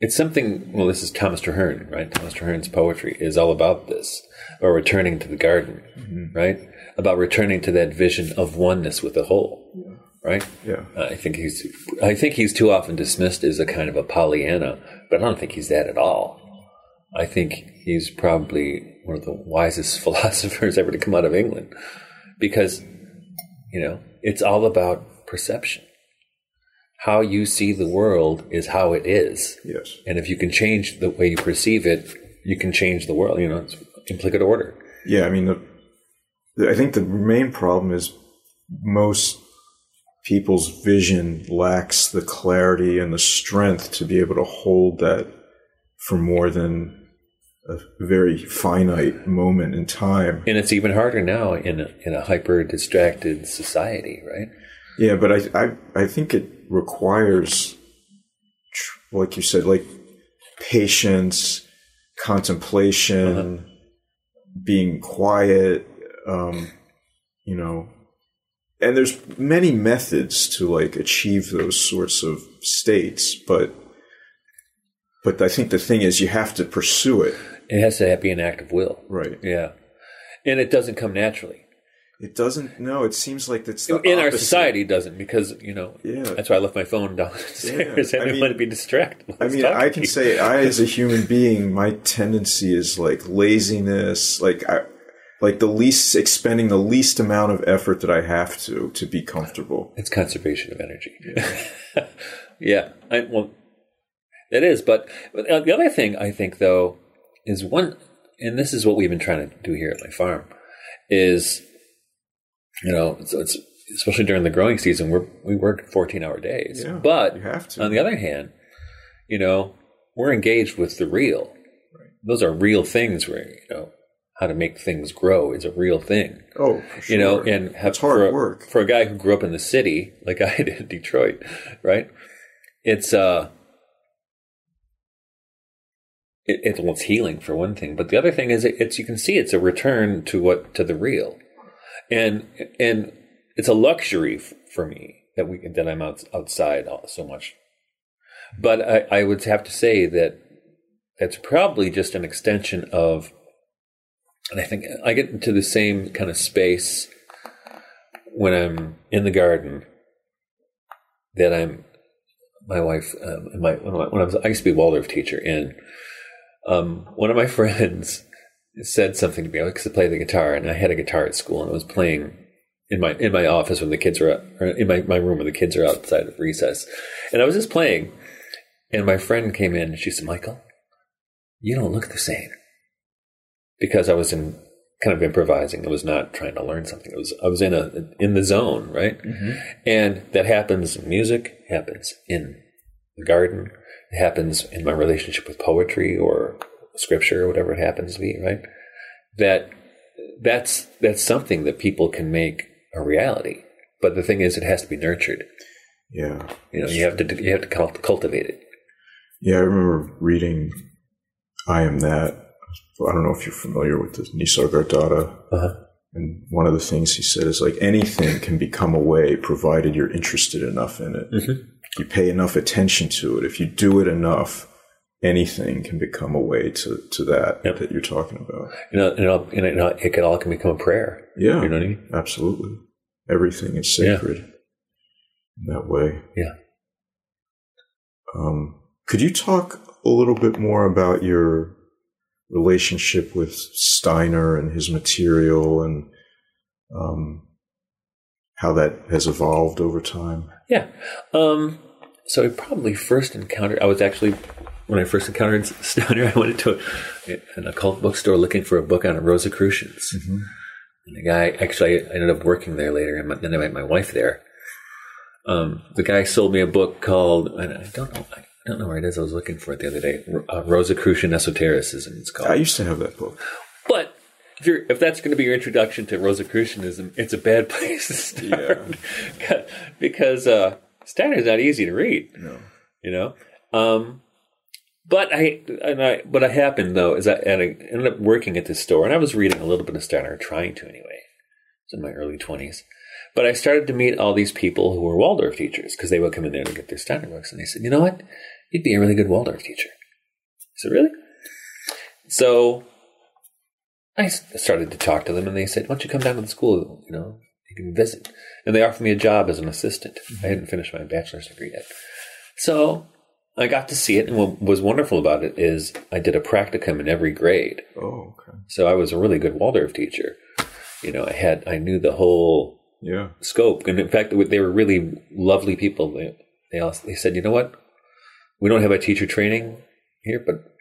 Speaker 2: it's something well this is thomas traherne right thomas traherne's poetry is all about this or returning to the garden mm-hmm. right about returning to that vision of oneness with the whole yeah. right
Speaker 1: yeah uh,
Speaker 2: i think he's i think he's too often dismissed as a kind of a pollyanna but i don't think he's that at all i think he's probably one of the wisest philosophers ever to come out of england because you know it's all about perception how you see the world is how it is.
Speaker 1: Yes.
Speaker 2: And if you can change the way you perceive it, you can change the world. You know, it's implicate order.
Speaker 1: Yeah, I mean, the, the, I think the main problem is most people's vision lacks the clarity and the strength to be able to hold that for more than a very finite moment in time.
Speaker 2: And it's even harder now in a, in a hyper distracted society, right?
Speaker 1: Yeah, but I, I I think it requires, like you said, like patience, contemplation, uh-huh. being quiet, um, you know, and there's many methods to like achieve those sorts of states, but but I think the thing is you have to pursue it.
Speaker 2: It has to be an act of will,
Speaker 1: right?
Speaker 2: Yeah, and it doesn't come naturally.
Speaker 1: It doesn't. No, it seems like that's
Speaker 2: in
Speaker 1: opposite.
Speaker 2: our society doesn't because you know.
Speaker 1: Yeah.
Speaker 2: That's why I left my phone downstairs. Yeah. I I mean, want to be distracted.
Speaker 1: I mean, I can say I, as a human being, my tendency is like laziness, like I, like the least expending the least amount of effort that I have to to be comfortable.
Speaker 2: It's conservation of energy. Yeah. yeah. I, well, that is. But, but uh, the other thing I think though is one, and this is what we've been trying to do here at my farm, is you know, it's, it's especially during the growing season, we we work 14 hour days.
Speaker 1: Yeah,
Speaker 2: but
Speaker 1: on
Speaker 2: the other hand, you know, we're engaged with the real. Right. Those are real things where, you know, how to make things grow is a real thing.
Speaker 1: Oh, sure.
Speaker 2: You know, and have
Speaker 1: it's hard
Speaker 2: for,
Speaker 1: work.
Speaker 2: For a guy who grew up in the city, like I did in Detroit, right? It's, uh, it, it, well, it's healing for one thing, but the other thing is it, it's you can see it's a return to what to the real and and it's a luxury f- for me that we that I'm out, outside so much. But I, I would have to say that that's probably just an extension of, and I think I get into the same kind of space when I'm in the garden that I'm my wife um, my when I was I used to be Waldorf teacher and um, one of my friends said something to me because I play the guitar and I had a guitar at school and I was playing in my in my office when the kids were in my, my room when the kids are outside of recess. And I was just playing and my friend came in and she said, Michael, you don't look the same. Because I was in kind of improvising. I was not trying to learn something. It was I was in a in the zone, right? Mm-hmm. And that happens in music, happens in the garden, it happens in my relationship with poetry or scripture or whatever it happens to be, right? That that's that's something that people can make a reality. But the thing is, it has to be nurtured.
Speaker 1: Yeah,
Speaker 2: you know, you have to you have to cultivate it.
Speaker 1: Yeah, I remember reading "I Am That." I don't know if you're familiar with the Nisargadatta. Uh-huh. And one of the things he said is like anything can become a way provided you're interested enough in it. Mm-hmm. You pay enough attention to it. If you do it enough, anything can become a way to, to that
Speaker 2: Yep.
Speaker 1: that you're talking about.
Speaker 2: You know, and it, all, and it, can all can become a prayer.
Speaker 1: Yeah,
Speaker 2: You know what I mean?
Speaker 1: absolutely. Everything is
Speaker 2: Yeah.
Speaker 1: sacred in that way.
Speaker 2: Yeah.
Speaker 1: Um, could you talk a little bit more about your relationship with Steiner and his material and um, how that has evolved over time?
Speaker 2: Yeah. Um, so I probably first encountered, I was actually, when I first encountered Steiner, I went into a, an occult bookstore looking for a book on Rosicrucians. And the guy, actually, I ended up working there later, and then I met my wife there. Um, the guy sold me a book called, and I don't know, I don't know where it is. I was looking for it the other day. Uh, Rosicrucian Esotericism, it's called.
Speaker 1: I used to have that book.
Speaker 2: But if you're if that's going to be your introduction to Rosicrucianism, it's a bad place to start because uh, Steiner's not easy to read.
Speaker 1: No.
Speaker 2: You know, um, but I and I what happened though is I, and I ended up working at this store and I was reading a little bit of Steiner, trying to anyway. It's in my early twenties. But I started to meet all these people who were Waldorf teachers because they would come in there to get their Steiner books, and they said, "You know what? You'd be a really good Waldorf teacher." I said, "Really?" So I started to talk to them, and they said, "Why don't you come down to the school? You know, you can visit." And they offered me a job as an assistant. Mm-hmm. I hadn't finished my bachelor's degree yet, so I got to see it. And what was wonderful about it is I did a practicum in every grade,
Speaker 1: Oh, okay.
Speaker 2: so I was a really good Waldorf teacher. You know, I had I knew the whole
Speaker 1: Yeah.
Speaker 2: scope, and in fact, they were really lovely people. They they also, they said, "You know what? We don't have a teacher training here, but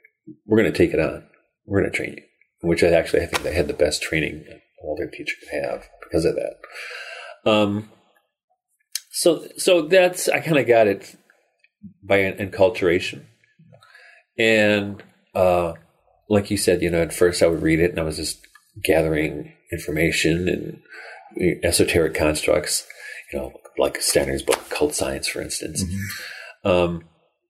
Speaker 2: we're going to take it on. We're going to train you." Which I actually I think they had the best training all Waldorf teacher could have because of that. Um, so so that's I kind of got it by an enculturation, and uh, like you said, you know, at first I would read it and I was just gathering information and esoteric constructs, you know, like Steiner's book, Occult Science, for instance. Um,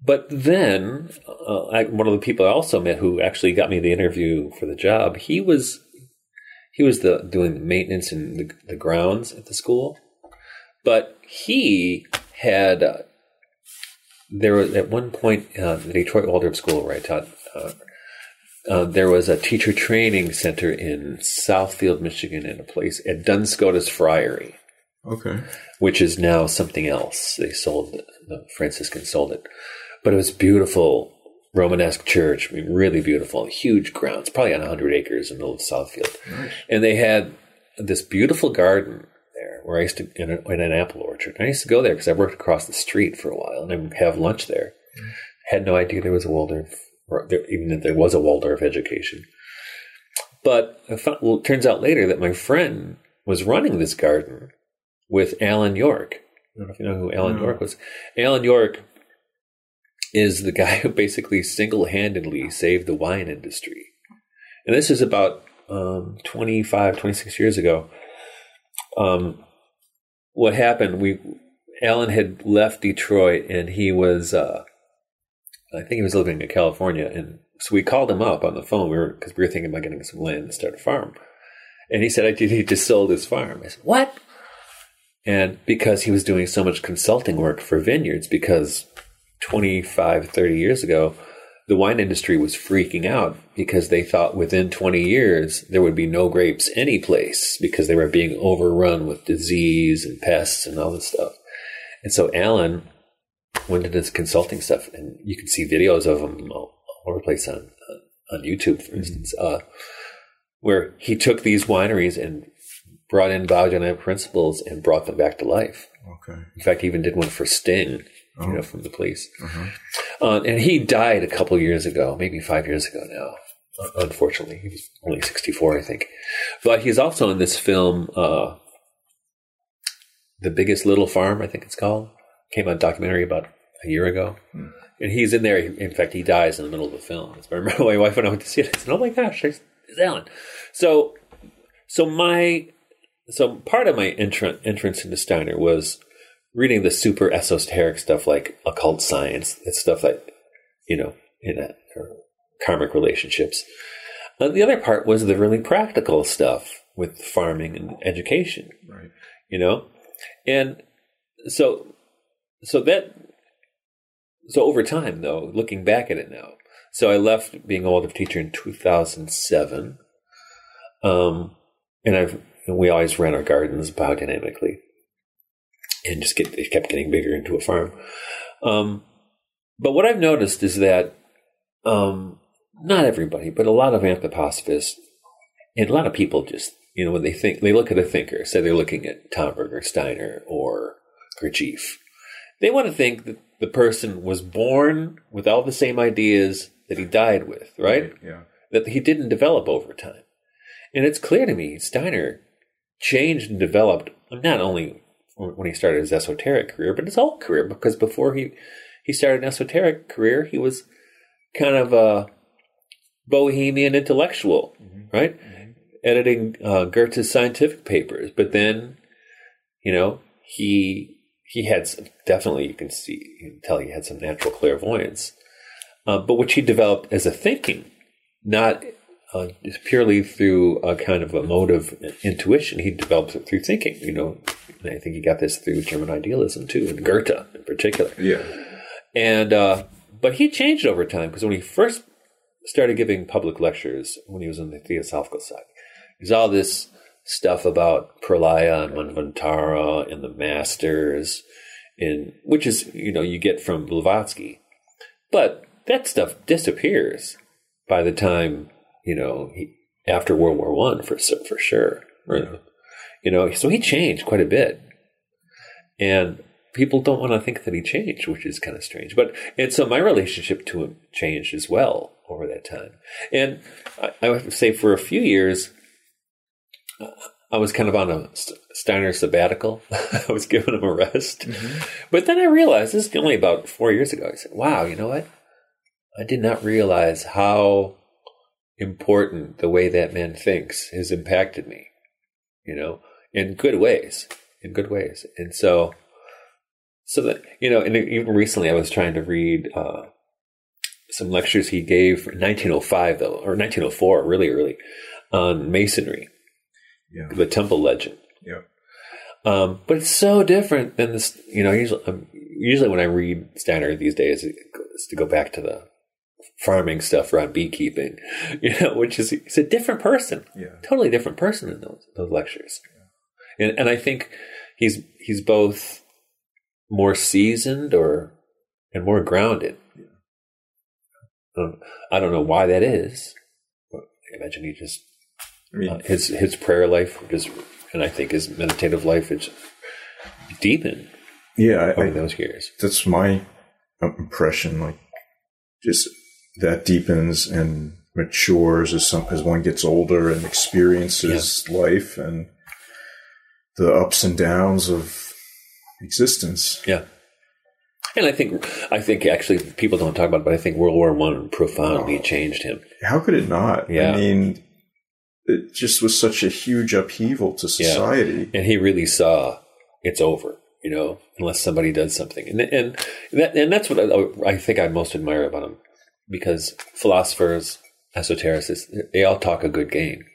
Speaker 2: but then, uh, I, one of the people I also met who actually got me the interview for the job, he was he was the doing the maintenance and the, the grounds at the school, but he had uh, there was at one point uh, the Detroit Waldorf School where I taught. Uh, uh, there was a teacher training center in Southfield, Michigan, in a place at Duns Scotus Friary
Speaker 1: Okay.
Speaker 2: which is now something else. They sold it. The Franciscans sold it, but it was beautiful Romanesque church. I mean, really beautiful, huge grounds, probably on hundred acres in the middle of Southfield, and they had this beautiful garden there where I used to in, a, in an apple orchard. I used to go there because I worked across the street for a while and I would have lunch there. Mm. Had no idea there was a Waldorf, or there, even that there was a Waldorf education. But I found, well, it turns out later that my friend was running this garden with Alan York. I don't know if you know who Alan
Speaker 1: No.
Speaker 2: York was. Alan York is the guy who basically single handedly saved the wine industry. And this is about um, 25, 26 years ago. Um, what happened, we Alan had left Detroit and he was, uh, I think he was living in California. And so we called him up on the phone we because we were thinking about getting some land and start a farm. And he said, I did, he just sold his farm. I said, What? And because he was doing so much consulting work for vineyards, because 25, 30 years ago, the wine industry was freaking out because they thought within 20 years there would be no grapes any place because they were being overrun with disease and pests and all this stuff. And so Alan went into this consulting stuff, and you can see videos of him all over the place on, on YouTube, for instance, uh, where he took these wineries and brought in Bauhaus principles and brought them back to life.
Speaker 1: Okay.
Speaker 2: In fact, he even did one for Sting, you know, from the police.
Speaker 1: Uh-huh.
Speaker 2: Uh, and he died a couple years ago, maybe five years ago now. Unfortunately, he was only 64, I think. But he's also in this film, uh, The Biggest Little Farm, I think it's called. Came out documentary about a year ago. And he's in there. In fact, he dies in the middle of the film. I remember my wife and I went to see it. I said, "Oh my gosh, there's, there's Alan." So, so my, so part of my entrance entrance into Steiner was reading the super esoteric stuff like occult science. It's stuff like, you know, in a, karmic relationships. And the other part was the really practical stuff with farming and education
Speaker 1: Right.
Speaker 2: you know and so so that so over time though looking back at it now So I left being a Waldorf teacher in 2007. Um, and I've and we always ran our gardens biodynamically, and just get it kept getting bigger into a farm. Um, but what I've noticed is that um, not everybody, but a lot of anthroposophists and a lot of people just you know when they think they look at a thinker, say they're looking at Tomberg or Steiner or Gurdjieff, they want to think that the person was born with all the same ideas that he died with, right?
Speaker 1: Yeah.
Speaker 2: That he didn't develop over time. And it's clear to me Steiner changed and developed not only when he started his esoteric career, but his whole career. Because before he he started an esoteric career, he was kind of a bohemian intellectual, mm-hmm. right? Mm-hmm. Editing uh, Goethe's scientific papers, but then, you know, he he had some, definitely you can see you can tell he had some natural clairvoyance, uh, but which he developed as a thinking, not uh, purely through a kind of a mode of intuition. He developed it through thinking. You know, and I think he got this through German idealism too, and Goethe in particular.
Speaker 1: Yeah.
Speaker 2: And uh, but he changed over time because when he first started giving public lectures, when he was on the Theosophical side, there's all this stuff about Pralaya and Manvantara and the masters, and which is you know you get from Blavatsky, but that stuff disappears by the time you know, he, after World War One for for sure. Right. You know, so he changed quite a bit, and people don't want to think that he changed, which is kind of strange. But and so my relationship to him changed as well over that time. And I, I have to say, for a few years, uh, I was kind of on a Steiner sabbatical. I was giving him a rest, mm-hmm. but then I realized this is only about four years ago. I said, "Wow, you know what? I did not realize how important the way that man thinks has impacted me, you know, in good ways, in good ways. And so, so that, you know, and even recently I was trying to read, uh, some lectures he gave in 1905 though, or 1904, really early on masonry,
Speaker 1: yeah.
Speaker 2: the temple legend.
Speaker 1: Yeah.
Speaker 2: Um, but it's so different than this, you know, usually, um, usually when I read Steiner these days, it's to go back to the farming stuff around beekeeping, you know, which is he's a different person,
Speaker 1: yeah,
Speaker 2: totally different person in those those lectures. And and I think he's he's both more seasoned or and more grounded. I don't know why that is. But I imagine he just I mean, uh, his his prayer life just, and I think his meditative life is deepened.
Speaker 1: Yeah,
Speaker 2: over I, those years.
Speaker 1: That's my impression. Like, just that deepens and matures as some as one gets older and experiences yeah. life and the ups and downs of existence.
Speaker 2: Yeah. And I think I think actually people don't talk about it, but I think World War One profoundly oh, changed him.
Speaker 1: How could it not? Yeah. I mean it just was such a huge upheaval to society.
Speaker 2: Yeah. And he really saw it's over, you know, unless somebody does something. And and that, and that's what I, I think I most admire about him because philosophers, esotericists, they all talk a good game.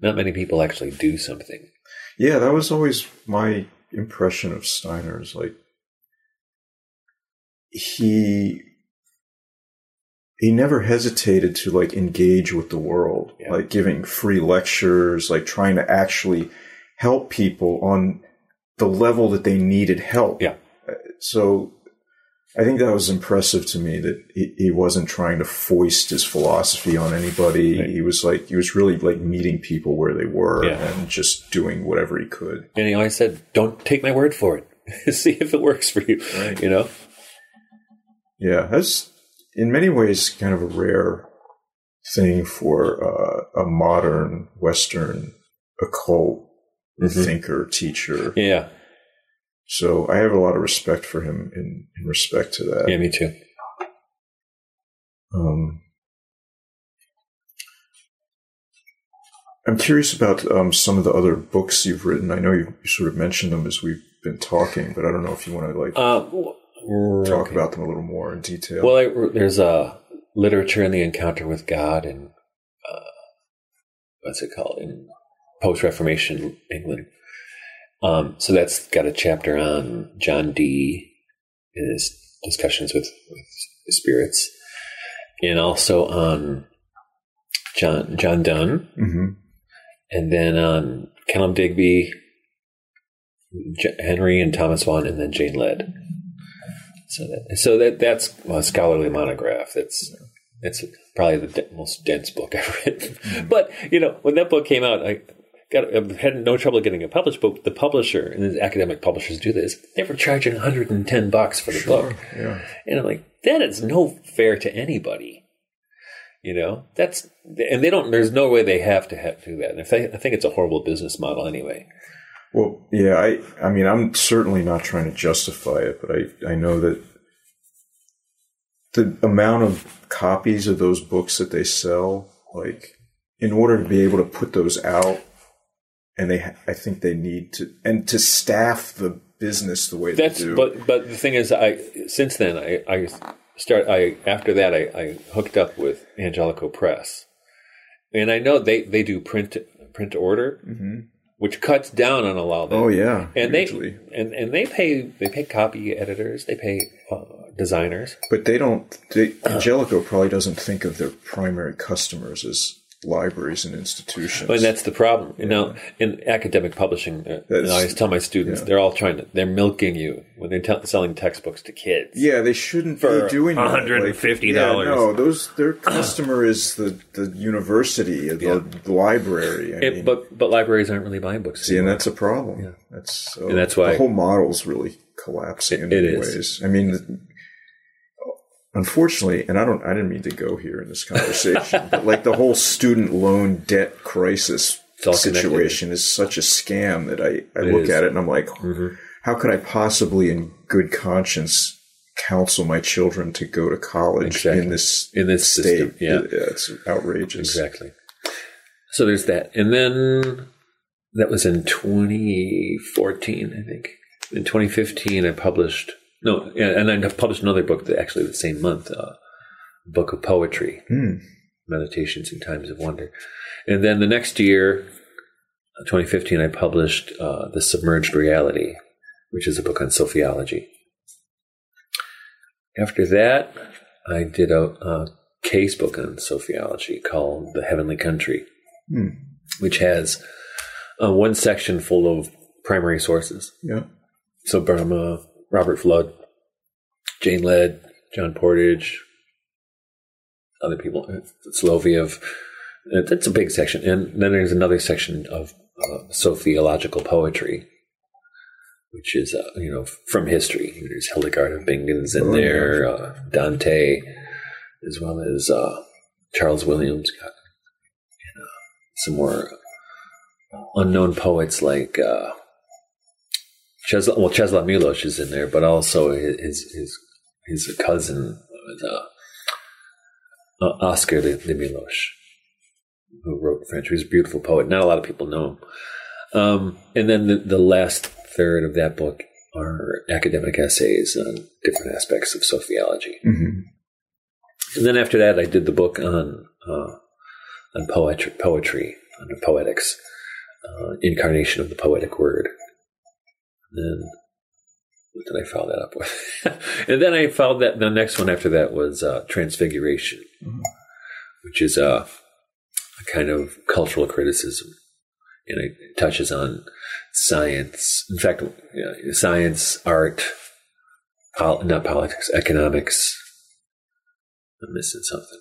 Speaker 2: Not many people actually do something.
Speaker 1: Yeah, that was always my impression of Steiner's. Like he he never hesitated to like engage with the world, yeah. like giving free lectures, like trying to actually help people on the level that they needed help.
Speaker 2: Yeah.
Speaker 1: Uh, so I think that was impressive to me that he, he wasn't trying to foist his philosophy on anybody. Right. He was like, he was really like meeting people where they were yeah. and just doing whatever he could.
Speaker 2: And he always said, don't take my word for it. See if it works for you. Right. You know?
Speaker 1: Yeah. That's in many ways kind of a rare thing for uh, a modern Western occult mm-hmm. thinker, teacher.
Speaker 2: Yeah.
Speaker 1: So I have a lot of respect for him in, in respect to that.
Speaker 2: Yeah, me too.
Speaker 1: Um, I'm curious about um, some of the other books you've written. I know you, you, sort of mentioned them as we've been talking, but I don't know if you want to like uh, talk okay. about them a little more in detail.
Speaker 2: Well, I, there's a uh, literature in the encounter with God and uh, what's it called in post Reformation England. Um, so that's got a chapter on John Dee and his discussions with, with spirits. and also on John John Donne,
Speaker 1: hmm
Speaker 2: and then on Kenelm Digby, J- Henry and Thomas Vaughan, and then Jane Lead. So that so that that's a scholarly monograph. That's it's probably the de- most dense book I've written. But you know, when that book came out, I got I had no trouble getting it published. But the publisher and the academic publishers do this. They were charging 110 bucks for the book,
Speaker 1: Yeah.
Speaker 2: and I'm like, that is no fair to anybody. You know, that's and they don't. There's no way they have to have, do that. And if they, I think it's a horrible business model anyway.
Speaker 1: Well, yeah, I I mean, I'm certainly not trying to justify it, but I I know that the amount of copies of those books that they sell, like in order to be able to put those out, and they ha- I think they need to and to staff the business the way
Speaker 2: That's
Speaker 1: they do.
Speaker 2: but but the thing is, I since then I I start I after that I, I hooked up with Angelico Press, and I know they they do print print order, which cuts down on a lot of that.
Speaker 1: oh yeah,
Speaker 2: and
Speaker 1: hugely.
Speaker 2: they and and they pay they pay copy editors, they pay uh, designers.
Speaker 1: but they don't. They, Angelico probably doesn't think of their primary customers as libraries and institutions.
Speaker 2: And that's the problem. You know, in academic publishing, uh, you know, I always tell my students they're all trying to they're milking you when they're tell selling textbooks to kids.
Speaker 1: Yeah, they shouldn't
Speaker 2: For
Speaker 1: be doing that.
Speaker 2: $150.
Speaker 1: Like, yeah, no, those their customer is the, the university, the, the library. I
Speaker 2: It-
Speaker 1: mean,
Speaker 2: but but libraries aren't really buying books.
Speaker 1: see, and that's a problem. That's so,
Speaker 2: And that's why-
Speaker 1: the whole model's really collapsing in
Speaker 2: It
Speaker 1: many
Speaker 2: is.
Speaker 1: ways. I mean, the- unfortunately, and I don't, I didn't mean to go here in this conversation, but like the whole student loan debt crisis
Speaker 2: all connected.
Speaker 1: situation is such a scam that I, I look
Speaker 2: is.
Speaker 1: at it and I'm like,
Speaker 2: Mm-hmm.
Speaker 1: how could I possibly, in good conscience, counsel my children to go to college
Speaker 2: Exactly.
Speaker 1: in this
Speaker 2: in this
Speaker 1: state?
Speaker 2: system. Yeah,
Speaker 1: It- it's outrageous.
Speaker 2: exactly. So there's that, and then that was in 2014, I think. In 2015, I published no, and I published another book that actually the same month, uh, book of poetry,
Speaker 1: Hmm.
Speaker 2: meditations in times of wonder, and then the next year, uh, 2015, I published uh, the submerged reality, which is a book on sophiology. After that, I did a, a case book on sophiology called The Heavenly Country,
Speaker 1: Hmm.
Speaker 2: which has uh, one section full of primary sources.
Speaker 1: Yeah.
Speaker 2: So Burma, Robert Fludd, Jane Lead, John Pordage, other people, uh, Soloviev. Uh, That's a big section. And then there's another section of uh, sophiological poetry, which is, uh, you know, from history. There's Hildegard of Bingen's in
Speaker 1: Oh,
Speaker 2: there, uh, Dante, as well as uh, Charles Williams, got, and, uh, some more unknown poets like Czesla, well, Czeslaw Milosz is in there, but also his his his cousin uh, uh, Oscar de, de Milosz, who wrote French. He was a beautiful poet. Not a lot of people know him. Um, and then the, the last third of that book are academic essays on different aspects of sophiology.
Speaker 1: hmm
Speaker 2: And then after that, I did the book on uh, on poetry, poetry, under poetics, uh, incarnation of the poetic word. And then what did I follow that up with? and then I followed that. The next one after that was uh, transfiguration, which is a, a kind of cultural criticism, and it touches on science. In fact, know, science, art, pol- not politics, economics. I'm missing something.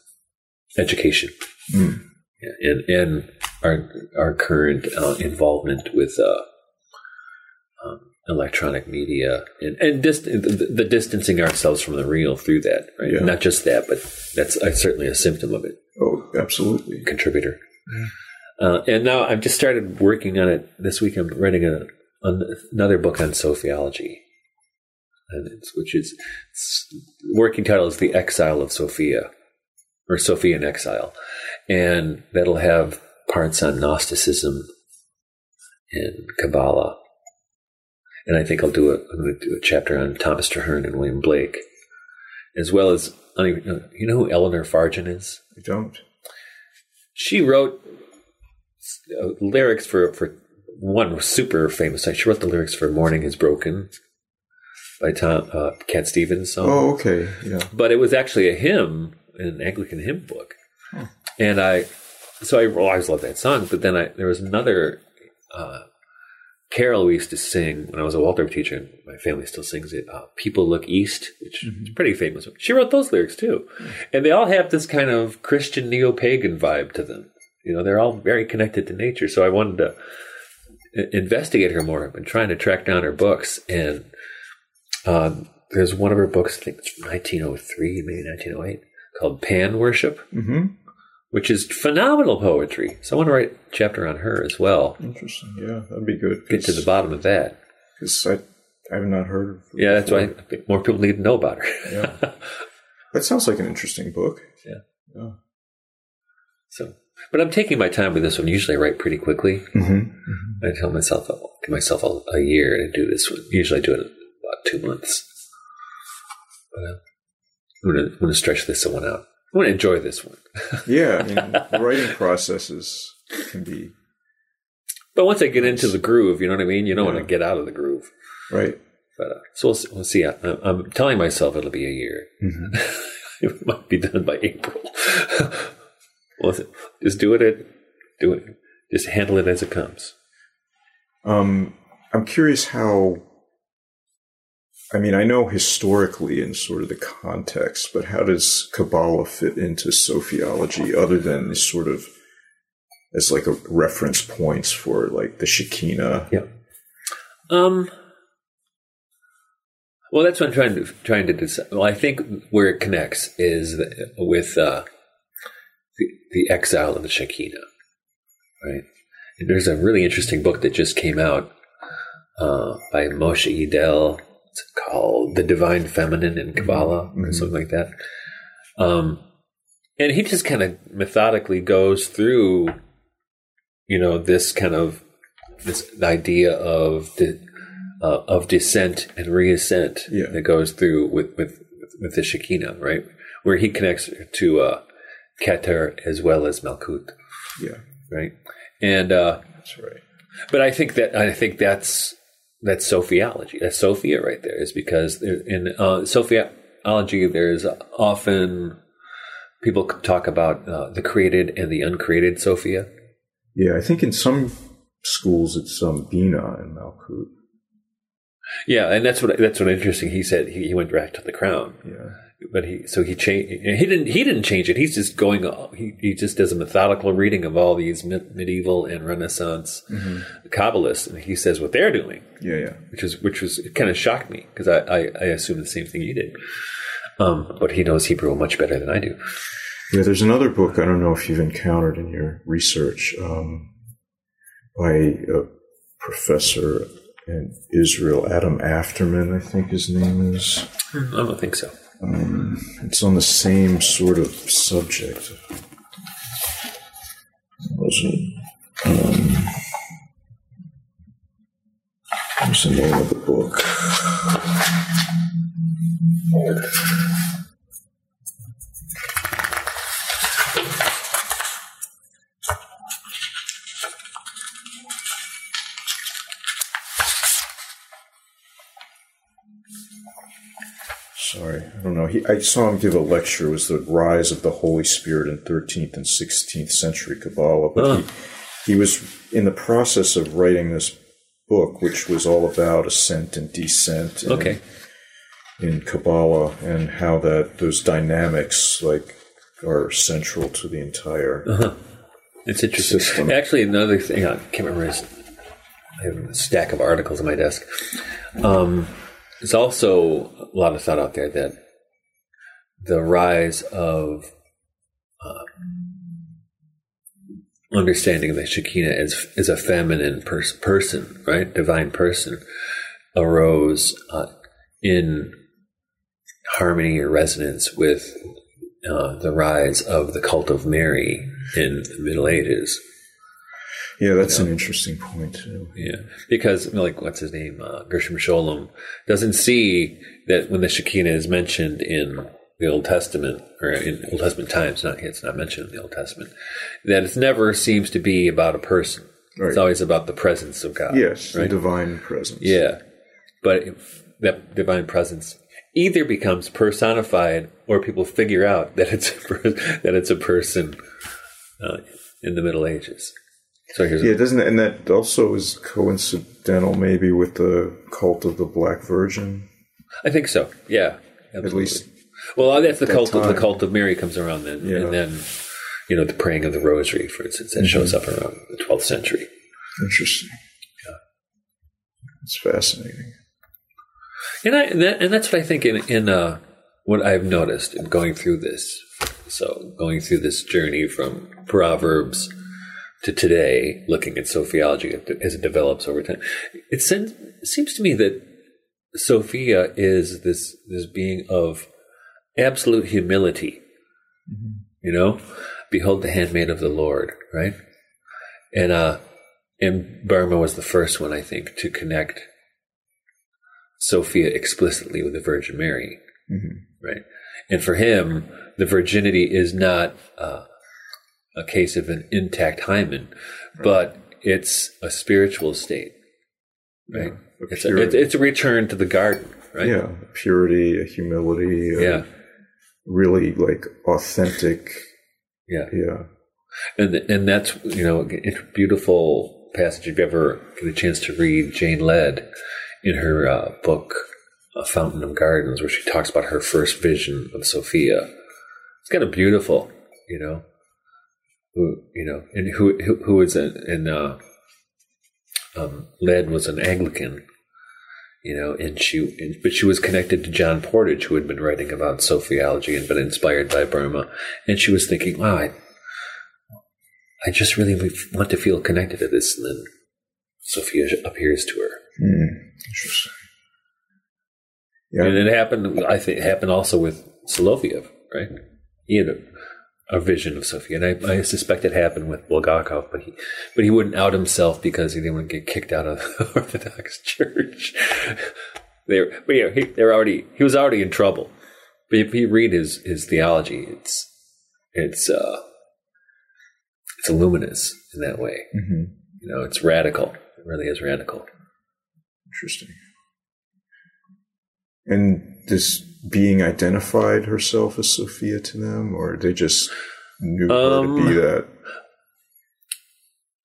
Speaker 2: Education.
Speaker 1: Mm.
Speaker 2: Yeah, and and our our current uh, involvement with uh, um, electronic media and and dist- the, the distancing ourselves from the real through that, right?
Speaker 1: Yeah.
Speaker 2: Not just that, but that's uh, certainly a symptom of it,
Speaker 1: Oh, absolutely.
Speaker 2: contributor. Uh, and now I've just started working on it this week. I'm writing a, an, another book on sophiology, and it's, which is it's, working title is "The Exile of Sophia," or "Sophia in Exile," and that'll have parts on Gnosticism and Kabbalah, and I think I'll do a I'm going to do a chapter on Thomas Traherne and William Blake, as well as I don't even know- you know who Eleanor Farjeon is
Speaker 1: I don't.
Speaker 2: she wrote uh, lyrics for for one super famous song. She wrote the lyrics for "Morning Is Broken" by Tom uh, Cat Stevens song,
Speaker 1: Oh, okay. Yeah.
Speaker 2: but it was actually a hymn an Anglican hymn book, and I so I always loved that song. But then I there was another uh, carol we used to sing when I was a Waldorf teacher. and My family still sings it. Uh, People look east, which is pretty famous. She wrote those lyrics too, and they all have this kind of Christian neo pagan vibe to them. You know, they're all very connected to nature. So I wanted to investigate her more. I've been trying to track down her books, and um, there's one of her books, I think it's from 1903, maybe 1908, called Pan Worship,
Speaker 1: Mm-hmm.
Speaker 2: Which is phenomenal poetry. So I want to write a chapter on her as well.
Speaker 1: Interesting. Yeah, that'd be good.
Speaker 2: Get to the bottom of that.
Speaker 1: Because I, I have not heard of. her
Speaker 2: Yeah, that's why I
Speaker 1: before.
Speaker 2: think more people need to know about her.
Speaker 1: Yeah. That sounds like an interesting book.
Speaker 2: Yeah.
Speaker 1: Yeah.
Speaker 2: so, but I'm taking my time with this one. Usually, I write pretty quickly.
Speaker 1: Mm-hmm.
Speaker 2: I tell myself I'll give myself a, a year to do this one. Usually, I do it in about two months. But I'm going to stretch this one out. I want to enjoy this one.
Speaker 1: Yeah, I mean, writing processes can be
Speaker 2: But once I get into the groove, you know what I mean. You don't want to get out of the groove.
Speaker 1: right.
Speaker 2: But uh, so we'll, see- we'll see. I, I'm telling myself it'll be a year.
Speaker 1: Mm-hmm.
Speaker 2: it might be done by April. well, just do it. At, do it. Just handle it as it comes.
Speaker 1: Um, I'm curious how. I mean, I know historically in sort of the context, but how does Kabbalah fit into sophiology other than sort of as like a reference points for like the Shekinah?
Speaker 2: Yeah. Um. Well, that's what I'm trying to trying to decide. Well, I think where it connects is with uh, the, the exile of the Shekinah, right? And there's a really interesting book that just came out uh, by Moshe Idel. It's called "The Divine Feminine in Kabbalah" or
Speaker 1: Mhm.
Speaker 2: something like that. Um, and he just kind of methodically goes through, you know, this kind of this idea of the uh, of descent and reascent
Speaker 1: Yeah.
Speaker 2: that goes through with with with the Shekinah, right? Where he connects to uh, Keter as well as Malkut,
Speaker 1: Yeah,
Speaker 2: right? And uh,
Speaker 1: that's right.
Speaker 2: but I think that I think that's that's sophiology. That's Sophia right there. Is because in uh, sophiology there's often people talk about uh, the created and the uncreated Sophia.
Speaker 1: Yeah, I think in some schools it's um, Bina and Malkut.
Speaker 2: Yeah, and that's what that's what interesting. He said he, he went back to the crown,
Speaker 1: Yeah,
Speaker 2: but he so he changed. He didn't he didn't change it. He's just going. He he just does a methodical reading of all these medieval and Renaissance Kabbalists, and he says what they're doing,
Speaker 1: yeah, yeah.
Speaker 2: which was which was it kind of shocked me because I, I I assumed the same thing you did. Um, but he knows Hebrew much better than I do.
Speaker 1: Yeah, there's another book I don't know if you've encountered in your research um, by a professor in Israel, Adam Afterman, I think his name is.
Speaker 2: I don't think so.
Speaker 1: Um, it's on the same sort of subject. Was it? Um, what's the name of the book? He, I saw him give a lecture. It was the rise of the Holy Spirit in 13th and 16th century Kabbalah. But
Speaker 2: Huh.
Speaker 1: he, he was in the process of writing this book, which was all about ascent and descent in,
Speaker 2: Okay.
Speaker 1: in Kabbalah and how that those dynamics like are central to the entire.
Speaker 2: It's interesting.
Speaker 1: System.
Speaker 2: Actually, another thing I can't remember is I have a stack of articles on my desk. Um, there's also a lot of thought out there that the rise of uh, understanding that Shekinah is as a feminine pers- person, right, divine person, arose uh, in harmony or resonance with uh, the rise of the cult of Mary in the Middle Ages.
Speaker 1: Yeah, that's an interesting point too.
Speaker 2: Yeah, because like what's his name, uh, Gershom Scholem, doesn't see that when the Shekinah is mentioned in the Old Testament or in Old Testament times, not it's not mentioned in the Old Testament, that it never seems to be about a person.
Speaker 1: Right.
Speaker 2: It's always about the presence of God.
Speaker 1: Yes, the divine presence.
Speaker 2: Yeah, but if that divine presence either becomes personified or people figure out that it's a per- that it's a person uh, in the Middle Ages. So here's
Speaker 1: Yeah, doesn't? And that also is coincidental, maybe, with the cult of the Black Virgin.
Speaker 2: I think so. Yeah,
Speaker 1: At least,
Speaker 2: Well, that's the
Speaker 1: that
Speaker 2: cult of the cult of Mary comes around then,
Speaker 1: Yeah.
Speaker 2: and then you know the praying of the Rosary, for instance, that shows up around the 12th century.
Speaker 1: interesting. Yeah, it's fascinating.
Speaker 2: And I and, that, and that's what I think in in uh, what I've noticed in going through this. So going through this journey from Proverbs to today, looking at sophiology as it develops over time, it seems, it seems to me that Sophia is this this being of absolute humility. You know, behold the handmaid of the Lord, right? And uh, and Böhme was the first one, I think, to connect Sophia explicitly with the Virgin Mary, right? And for him, the virginity is not uh, a case of an intact hymen, but it's a spiritual state, right?
Speaker 1: A
Speaker 2: It's, a, it's, it's a return to the garden, right?
Speaker 1: Yeah, purity, a humility,
Speaker 2: Yeah.
Speaker 1: Really like authentic.
Speaker 2: Yeah.
Speaker 1: Yeah,
Speaker 2: And and that's you know a beautiful passage. If you ever get a chance to read Jane Lead in her uh, book A Fountain of Gardens, where she talks about her first vision of Sophia, it's kind of beautiful, you know. Who you know, and who who, who is an and uh, um, Lead was an Anglican, you know, and she and, but she was connected to John Pordage, who had been writing about sophiology and been inspired by Böhme, and she was thinking, wow, I, I just really want to feel connected to this. And then Sophia appears to her.
Speaker 1: Hmm, interesting. Yeah,
Speaker 2: And it happened, I think, it happened also with Soloviev, right? He had a, vision of Sophia. And I, I suspect it happened with Bulgakov, but he, but he wouldn't out himself because he didn't want to get kicked out of the Orthodox Church. they were, but yeah, he, they were already, he was already in trouble. But if you read his, his theology, it's, it's, uh, it's luminous in that way.
Speaker 1: hmm
Speaker 2: You know, it's radical. It really is radical.
Speaker 1: interesting. And this being identified herself as Sophia to them, or they just knew her to be
Speaker 2: Um,
Speaker 1: that?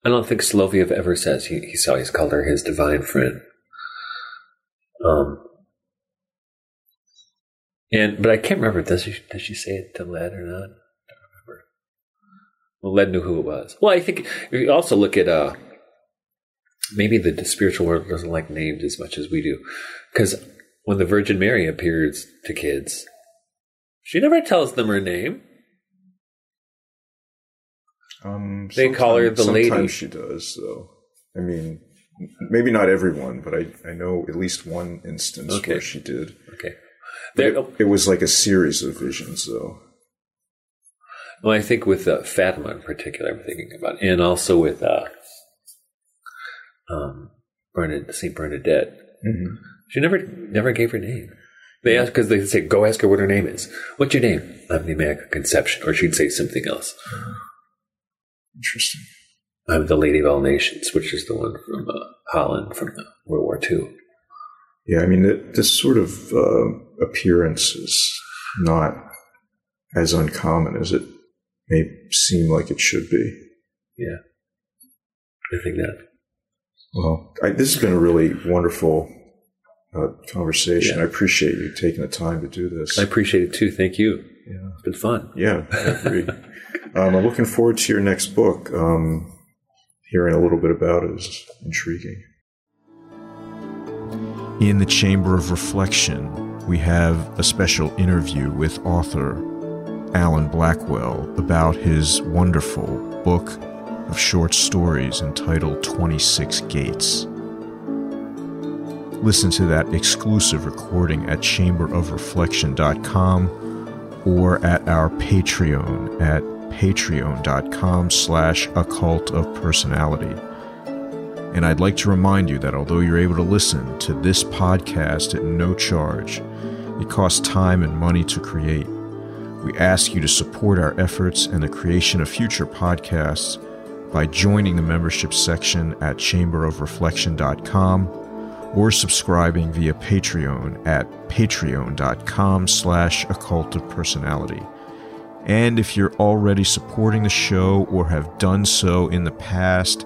Speaker 2: I don't think Soloviev ever says he, saw, he's always called her his divine friend. Um, and but I can't remember. Does she does she say it to Lead or not? I don't remember. Well, Lead knew who it was. Well, I think if you also look at uh, maybe the spiritual world doesn't like names as much as we do, because when the Virgin Mary appears to kids, she never tells them her name.
Speaker 1: Um,
Speaker 2: They call her the lady.
Speaker 1: Sometimes she does, though. I mean, maybe not everyone, but I, I know at least one instance
Speaker 2: Okay.
Speaker 1: where she did.
Speaker 2: Okay. There,
Speaker 1: it, it was like a series of visions, though.
Speaker 2: Well, I think with uh, Fatima in particular, I'm thinking about, and also with uh, um, Bernadette, Saint Bernadette.
Speaker 1: Mm-hmm.
Speaker 2: She never never gave her name. They asked because they say, "Go ask her what her name is." What's your name? I'm the Immaculate Conception, or she'd say something else.
Speaker 1: Interesting.
Speaker 2: I'm the Lady of All Nations, which is the one from uh, Holland from uh, World War II.
Speaker 1: Yeah, I mean, it, this sort of uh, appearance is not as uncommon as it may seem like it should be.
Speaker 2: Yeah, I think that.
Speaker 1: Well, I, this has been a really wonderful uh, conversation.
Speaker 2: Yeah.
Speaker 1: I appreciate you taking the time to do this.
Speaker 2: I appreciate it too. Thank you.
Speaker 1: yeah.
Speaker 2: It's been fun.
Speaker 1: Yeah, I agree. um, I'm looking forward to your next book. Um, hearing a little bit about it is intriguing. In the Chamber of Reflection, we have a special interview with author Alan Blackwell about his wonderful book of short stories entitled 26 Gates. Listen to that exclusive recording at chamberofreflection.com or at our Patreon at patreon.com slash occult of personality. And I'd like to remind you that although you're able to listen to this podcast at no charge, it costs time and money to create. We ask you to support our efforts and the creation of future podcasts by joining the membership section at chamberofreflection.com or subscribing via Patreon at patreon.com slash occult of personality. And if you're already supporting the show or have done so in the past,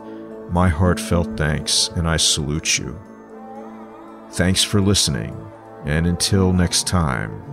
Speaker 1: my heartfelt thanks and I salute you. Thanks for listening, and until next time,